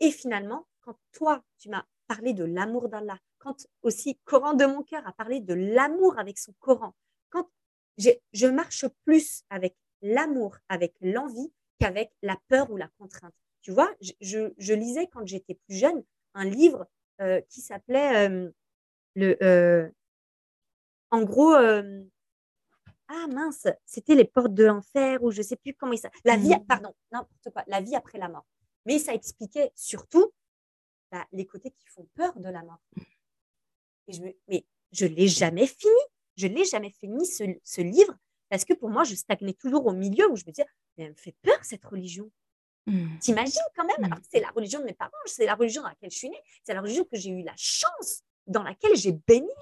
Speaker 2: Et finalement, quand toi, tu m'as parlé de l'amour d'Allah, quand aussi Coran de mon cœur a parlé de l'amour avec son Coran, quand je marche plus avec l'amour, avec l'envie, qu'avec la peur ou la contrainte. Tu vois, je, lisais quand j'étais plus jeune un livre euh, qui s'appelait euh, le, euh, en gros, euh, ah mince, c'était les portes de l'enfer ou je sais plus comment il s'appelle. La vie, mmh. pardon, n'importe quoi, la vie après la mort. Mais ça expliquait surtout bah, les côtés qui font peur de la mort. Et je me, mais je l'ai jamais fini. Je l'ai jamais fini ce, livre parce que pour moi, je stagnais toujours au milieu où je me disais, mais elle me fait peur cette religion. Mmh. T'imagines quand même, alors c'est la religion de mes parents, c'est la religion dans laquelle je suis née, c'est la religion que j'ai eu la chance, dans laquelle j'ai béni.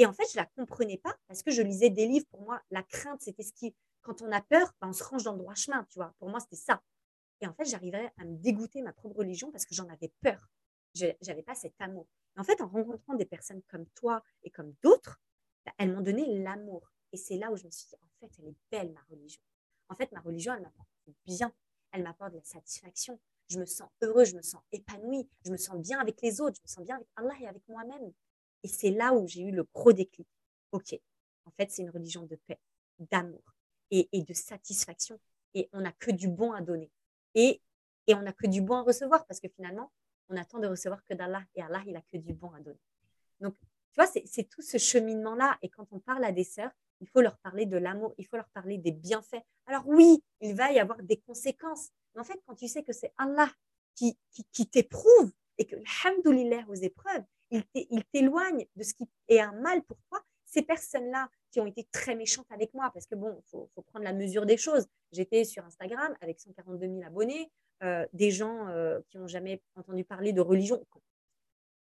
Speaker 2: Et en fait, je ne la comprenais pas parce que je lisais des livres. Pour moi, la crainte, c'était ce qui, quand on a peur, ben, on se range dans le droit chemin, tu vois. Pour moi, c'était ça. Et en fait, j'arrivais à me dégoûter ma propre religion parce que j'en avais peur. Je n'avais pas cet amour. en fait, en rencontrant des personnes comme toi et comme d'autres, ben, elles m'ont donné l'amour. Et c'est là où je me suis dit, en fait, elle est belle, ma religion. En fait, ma religion, elle m'apporte bien. Elle m'apporte de la satisfaction. Je me sens heureux, je me sens épanouie, je me sens bien avec les autres, je me sens bien avec Allah et avec moi-même. Et c'est là où j'ai eu le gros déclic. OK, en fait, c'est une religion de paix, d'amour et, de satisfaction. Et on n'a que du bon à donner. Et, et on n'a que du bon à recevoir parce que finalement, on attend de recevoir que d'Allah. Et Allah, il a que du bon à donner. Donc, tu vois, c'est tout ce cheminement-là. Et quand on parle à des sœurs, il faut leur parler de l'amour, il faut leur parler des bienfaits. Alors oui, il va y avoir des conséquences. Mais en fait, quand tu sais que c'est Allah qui, qui, t'éprouve et que, alhamdoulilah, aux épreuves, il t'éloigne de ce qui est un mal pour toi. Ces personnes-là qui ont été très méchantes avec moi, parce que bon, il faut, prendre la mesure des choses. J'étais sur Instagram avec 142 000 abonnés, euh, des gens euh, qui n'ont jamais entendu parler de religion.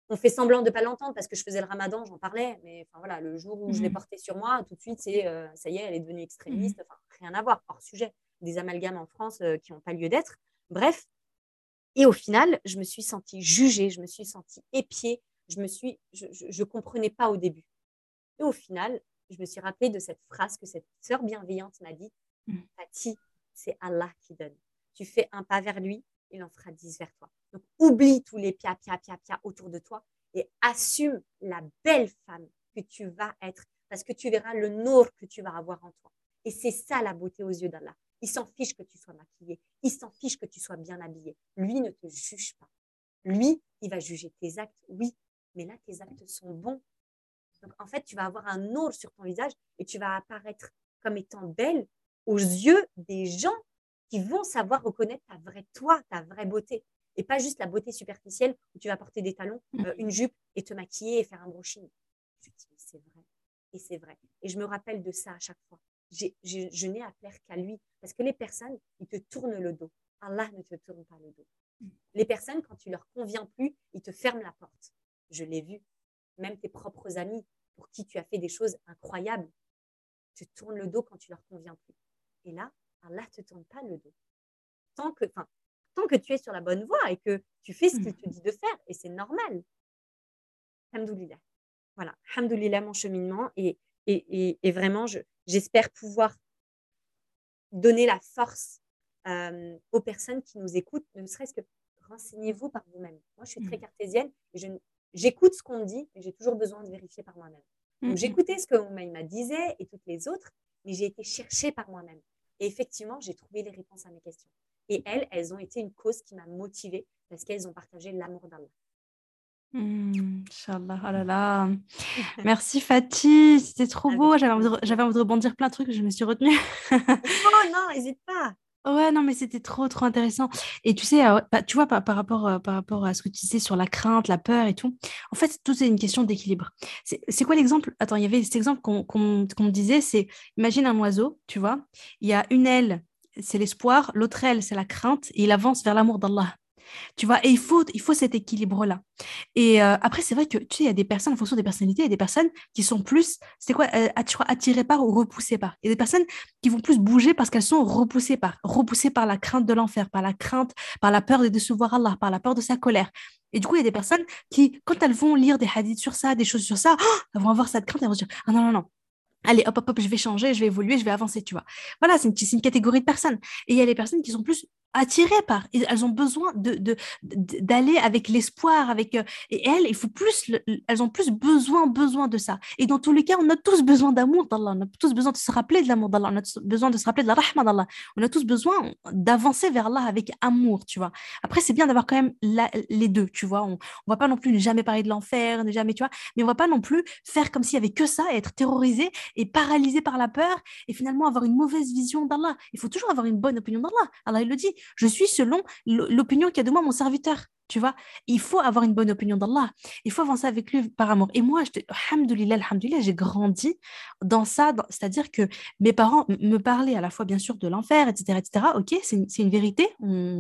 Speaker 2: On fait semblant de ne pas l'entendre parce que je faisais le ramadan, j'en parlais, mais enfin voilà, le jour où je l'ai mmh. porté sur moi, tout de suite, c'est euh, ça y est, elle est devenue extrémiste, mmh. enfin rien à voir, hors sujet, des amalgames en France qui n'ont pas lieu d'être. Bref, et au final, je me suis sentie jugée, je me suis sentie épiée, je me suis, je, je, comprenais pas au début. Et au final, je me suis rappelé de cette phrase que cette sœur bienveillante m'a dit mmh. Fatih, c'est Allah qui donne. Tu fais un pas vers lui, il en fera dix vers toi. Donc oublie tous les pia, pia, pia, pia autour de toi et assume la belle femme que tu vas être parce que tu verras le nord que tu vas avoir en toi. Et c'est ça la beauté aux yeux d'Allah. Il s'en fiche que tu sois maquillée, il s'en fiche que tu sois bien habillée. Lui ne te juge pas. Lui, il va juger tes actes, oui, mais là, tes actes sont bons. Donc, en fait, tu vas avoir un or sur ton visage et tu vas apparaître comme étant belle aux yeux des gens qui vont savoir reconnaître ta vraie toi, ta vraie beauté. Et pas juste la beauté superficielle où tu vas porter des talons, *laughs* euh, une jupe et te maquiller et faire un brushing. C'est vrai. Et c'est vrai. Et je me rappelle de ça à chaque fois. je n'ai à plaire qu'à lui. Parce que les personnes, ils te tournent le dos. Allah ne te tourne pas le dos. Les personnes, quand tu leur conviens plus, ils te ferment la porte. Je l'ai vu. Même tes propres amis, pour qui tu as fait des choses incroyables, te tournent le dos quand tu leur conviens plus. Et là, Allah ne te tourne pas le dos. Tant que, tant que tu es sur la bonne voie et que tu fais ce qu'il te dit de faire, et c'est normal. Hamdoulilah. Voilà, Hamdoulilah, mon cheminement. Et, et, et, vraiment, j'espère pouvoir donner la force euh, aux personnes qui nous écoutent, ne serait-ce que renseignez-vous par vous-même. Moi, je suis très mmh. cartésienne et j'écoute ce qu'on me dit, mais j'ai toujours besoin de vérifier par moi-même. Donc, j'écoutais ce que m'a disait et toutes les autres, mais j'ai été chercher par moi-même. Et effectivement, j'ai trouvé les réponses à mes questions. Et elles, elles ont été une cause qui m'a motivée parce qu'elles ont partagé l'amour d'Allah.
Speaker 1: Mmh, Inch'Allah, oh là là. *laughs* Merci Fatih, c'était trop beau. J'avais envie, de, envie de rebondir plein de trucs, je me suis retenue.
Speaker 2: oh non, n'hésite pas.
Speaker 1: Ouais, non, mais c'était trop, trop intéressant. Et tu sais, euh, bah, tu vois, par, rapport, euh, par rapport à ce que tu disais sur la crainte, la peur et tout, en fait, tout c'est une question d'équilibre. C'est quoi l'exemple? Attends, il y avait cet exemple qu'on me disait, c'est, imagine un oiseau, tu vois, il y a une aile, c'est l'espoir, l'autre aile, c'est la crainte, et il avance vers l'amour d'Allah. Tu vois, et il faut, il faut cet équilibre-là. Et euh, après, c'est vrai que, tu sais, il y a des personnes, en fonction des personnalités, il y a des personnes qui sont plus, c'est quoi, euh, attirées par ou repoussées par. Il y a des personnes qui vont plus bouger parce qu'elles sont repoussées par, repoussées par la crainte de l'enfer, par la crainte, par la peur de décevoir Allah, par la peur de sa colère. Et du coup, il y a des personnes qui, quand elles vont lire des hadiths sur ça, des choses sur ça, elles vont avoir cette crainte, elles vont dire, ah non, non, non, allez, hop, hop, hop, je vais changer, je vais évoluer, je vais avancer, tu vois. Voilà, c'est une, une, catégorie de personnes. Et il y a les personnes qui sont plus attirées par, elles ont besoin de, d'aller avec l'espoir, avec, euh, et elles, il faut plus, elles ont plus besoin, besoin de ça. Et dans tous les cas, on a tous besoin d'amour d'Allah, on a tous besoin de se rappeler de l'amour d'Allah, on a tous besoin de se rappeler de la rahma d'Allah, on a tous besoin d'avancer vers Allah avec amour, tu vois. Après, c'est bien d'avoir quand même les deux, tu vois. On, on va pas non plus ne jamais parler de l'enfer, ne jamais, tu vois, mais on va pas non plus faire comme s'il y avait que ça et être terrorisé et paralysé par la peur et finalement avoir une mauvaise vision d'Allah. Il faut toujours avoir une bonne opinion d'Allah. Allah, il le dit, je suis selon l'opinion qu'a de moi mon serviteur. Tu vois, il faut avoir une bonne opinion d'Allah. Il faut avancer avec lui par amour. Et moi, je alhamdoulilah, alhamdoulilah, j'ai grandi dans ça. C'est-à-dire que mes parents me parlaient à la fois, bien sûr, de l'enfer, etc., etc. Ok, c'est une, vérité,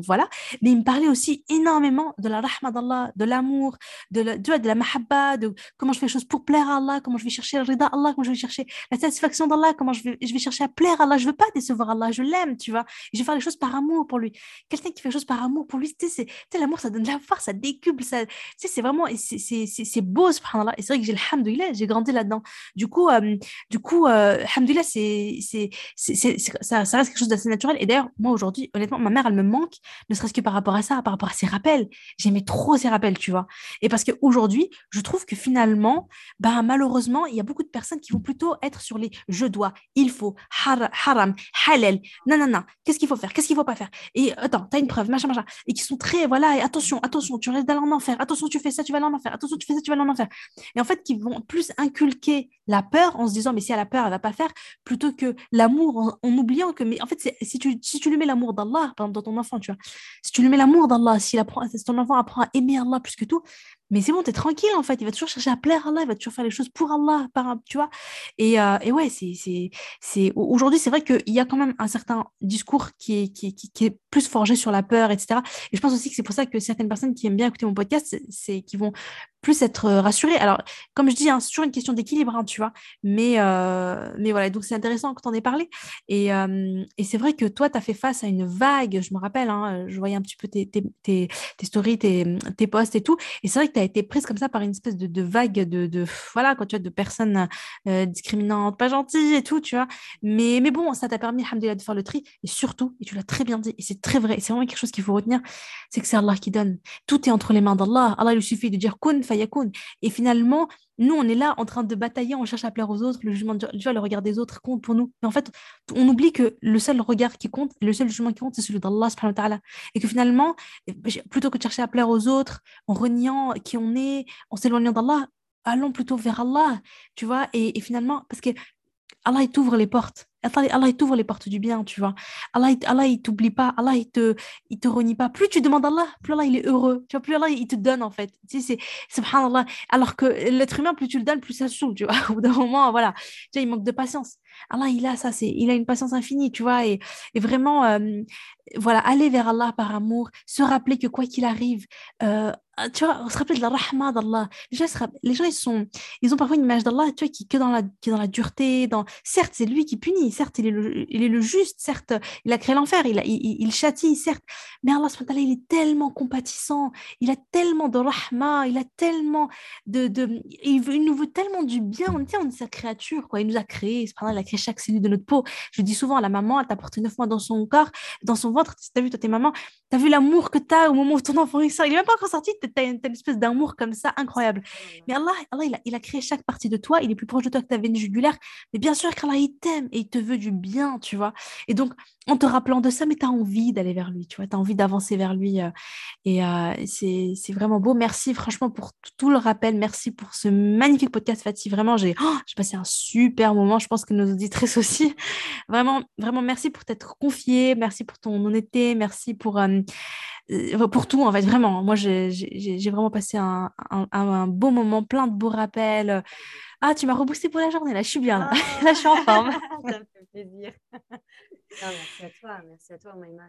Speaker 1: voilà. Mais ils me parlaient aussi énormément de la rahma d'Allah, de l'amour, de la, de la mahabba, de comment je fais les choses pour plaire à Allah, comment je vais chercher le rida Allah, comment je vais chercher la satisfaction d'Allah, comment je vais, je vais chercher à plaire à Allah. Je veux pas décevoir Allah, je l'aime, tu vois. je vais faire les choses par amour pour lui. Quelqu'un qui fait les choses par amour pour lui, tu sais, l'amour, ça donne la force, ça décuple, ça, tu c'est vraiment, c'est beau, subhanallah. Et c'est vrai que j'ai le j'ai grandi là-dedans. Du coup, euh, du coup, euh, c'est, ça, ça reste quelque chose d'assez naturel. Et d'ailleurs, moi aujourd'hui, honnêtement, ma mère, elle me manque, ne serait-ce que par rapport à ça, par rapport à ses rappels. J'aimais trop ses rappels, tu vois. Et parce qu'aujourd'hui, je trouve que finalement, bah, malheureusement, il y a beaucoup de personnes qui vont plutôt être sur les je dois, il faut, haram, halal, non, qu'est-ce qu'il faut faire, qu'est-ce qu'il faut pas faire? Et attends, t'as une preuve, machin, machin. Et qui sont très, voilà, et attention, attention, tu restes dans l'enfer. Attention, tu fais ça, tu vas en enfer. Attention, tu fais ça, tu vas en enfer. Et en fait, qui vont plus inculquer la peur en se disant, mais si elle a peur, elle va pas faire, plutôt que l'amour en, oubliant que, mais en fait, si tu, si tu lui mets l'amour d'Allah, dans ton enfant, tu vois, si tu lui mets l'amour d'Allah, si, si ton enfant apprend à aimer Allah plus que tout, mais c'est bon, tu es tranquille en fait. Il va toujours chercher à plaire à Allah, il va toujours faire les choses pour Allah, par, tu vois. Et, euh, et ouais, c'est, aujourd'hui, c'est vrai qu'il y a quand même un certain discours qui est, qui, qui, qui, est plus forgé sur la peur, etc. Et je pense aussi que c'est pour ça que certaines personnes qui aiment bien écouter mon podcast, c'est, qui vont plus être euh, rassurées. Alors, comme je dis, hein, c'est toujours une question d'équilibre, hein, tu vois. Mais, euh, mais voilà, donc c'est intéressant quand on ait parlé. Et, et c'est vrai que toi, tu as fait face à une vague, je me rappelle, hein, je voyais un petit peu tes, tes, tes, tes stories, tes, tes posts et tout. Et c'est vrai que a été prise comme ça par une espèce de, vague de, voilà, quand tu vois, de personnes euh, discriminantes, pas gentilles et tout, tu vois. Mais, mais bon, ça t'a permis, alhamdoulilah, de faire le tri. Et surtout, et tu l'as très bien dit, et c'est très vrai, c'est vraiment quelque chose qu'il faut retenir, c'est que c'est Allah qui donne. Tout est entre les mains d'Allah. Allah, il suffit de dire kun fayakun. Et finalement, nous, on est là en train de batailler, on cherche à plaire aux autres, le jugement, tu vois, le regard des autres compte pour nous. Mais en fait, on oublie que le seul regard qui compte, le seul jugement qui compte, c'est celui d'Allah, et que finalement, plutôt que de chercher à plaire aux autres, en reniant qui on est, en s'éloignant d'Allah, allons plutôt vers Allah, tu vois, et, finalement, parce que Allah, il t'ouvre les portes. Allah, il t'ouvre les portes du bien, tu vois. Allah, il, Allah, il t'oublie pas. Allah, il te, il te renie pas. Plus tu demandes Allah, plus Allah, il est heureux. Tu vois, plus Allah, il te donne, en fait. Tu sais, c'est, subhanallah. Alors que l'être humain, plus tu le donnes, plus ça saoule, tu vois. *laughs* Au bout d'un moment, voilà. Tu vois, il manque de patience. Allah, il a ça, c'est, il a une patience infinie, tu vois. Et, et vraiment, euh, voilà, aller vers Allah par amour, se rappeler que quoi qu'il arrive, euh, tu vois, se rappelle de la rahma d'Allah. Les gens, les gens, ils, sont, ils ont parfois une image d'Allah, tu vois, qui, que dans la, qui est dans la dureté. Certes, c'est lui qui punit, certes, il est le, il est le juste, certes, il a créé l'enfer, il, il, il, châtie, certes. Mais Allah, il est tellement compatissant, il a tellement de rahma, il a tellement de... de il, nous veut tellement du bien. On, on est sa créature, quoi. Il nous a créé, il a créé chaque cellule de notre peau. Je dis souvent à la maman, elle t'a porté neuf mois dans son corps, dans son ventre. Tu as vu, toi, tes mamans, tu as vu l'amour que tu as au moment où ton enfant sort? Il n'est même pas encore sorti, tu as une, espèce d'amour comme ça incroyable. Mais Allah, Allah il, a, il, a, créé chaque partie de toi, il est plus proche de toi que ta veine jugulaire. Mais bien sûr qu'Allah, il t'aime et il te veut du bien, tu vois. Et donc, en te rappelant de ça, mais tu as envie d'aller vers lui, tu vois, tu as envie d'avancer vers lui. Euh, et euh, c'est vraiment beau. Merci franchement pour tout le rappel. Merci pour ce magnifique podcast, Fatih. Vraiment, j'ai oh, passé un super moment. Je pense que nos auditrices aussi. Vraiment, vraiment, merci pour t'être confiée. Merci pour ton honnêteté. Merci pour. Euh, euh, pour tout, en fait, vraiment. Moi, j'ai vraiment passé un, un, beau moment, plein de beaux rappels. Ah, tu m'as reboosté pour la journée, là, je suis bien, là, ah. *laughs* là je suis en forme. *laughs*
Speaker 2: Ça me fait plaisir. merci à toi, merci à toi, Maïma,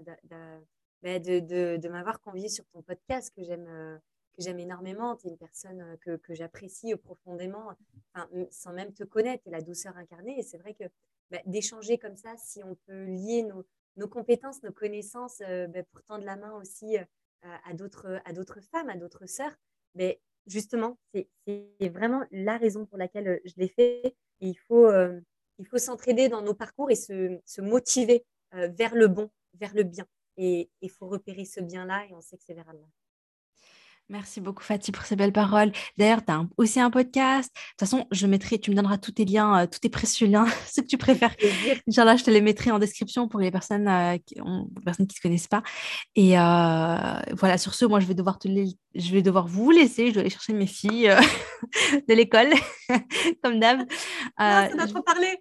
Speaker 2: bah, de, de, de, m'avoir convié sur ton podcast que j'aime euh, que j'aime énormément. Tu es une personne que, que j'apprécie profondément, sans même te connaître, et la douceur incarnée. Et c'est vrai que bah, d'échanger comme ça, si on peut lier nos, nos compétences, nos connaissances, ben, pour tendre la main aussi euh, à d'autres femmes, à d'autres sœurs. Mais justement, c'est vraiment la raison pour laquelle je l'ai fait. il faut faut s'entraider dans nos parcours et se, se motiver vers le bon, vers le bien. Et il faut repérer ce bien-là et on sait que c'est vers.
Speaker 1: Merci beaucoup Fatih pour ces belles paroles. D'ailleurs, tu as aussi un podcast. De toute façon, je mettrai, tu me donneras tous tes liens, euh, tous tes précieux liens, *laughs* ceux que tu préfères. Inch'Allah, je te les mettrai en description pour les personnes, euh, qui, ont, personnes qui ne se connaissent pas. Et euh, voilà, sur ce, moi, je vais devoir te je vais devoir vous laisser. Je dois aller chercher mes filles *laughs* de l'école, *laughs* comme d'hab.
Speaker 2: Ça doit trop parler.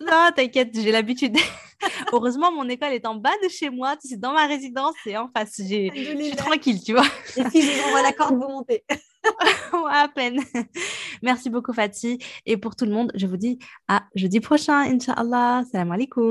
Speaker 1: Non, t'inquiète, j'ai l'habitude. *laughs* Heureusement, mon école est en bas de chez moi. C'est dans ma résidence et en face. Je suis tranquille, tu vois.
Speaker 2: Les filles, je vous envoie la corde, vous montez. *laughs*
Speaker 1: à peine. *laughs* Merci beaucoup, Fatih. Et pour tout le monde, je vous dis à jeudi prochain, Inch'Allah. Salam alaikum.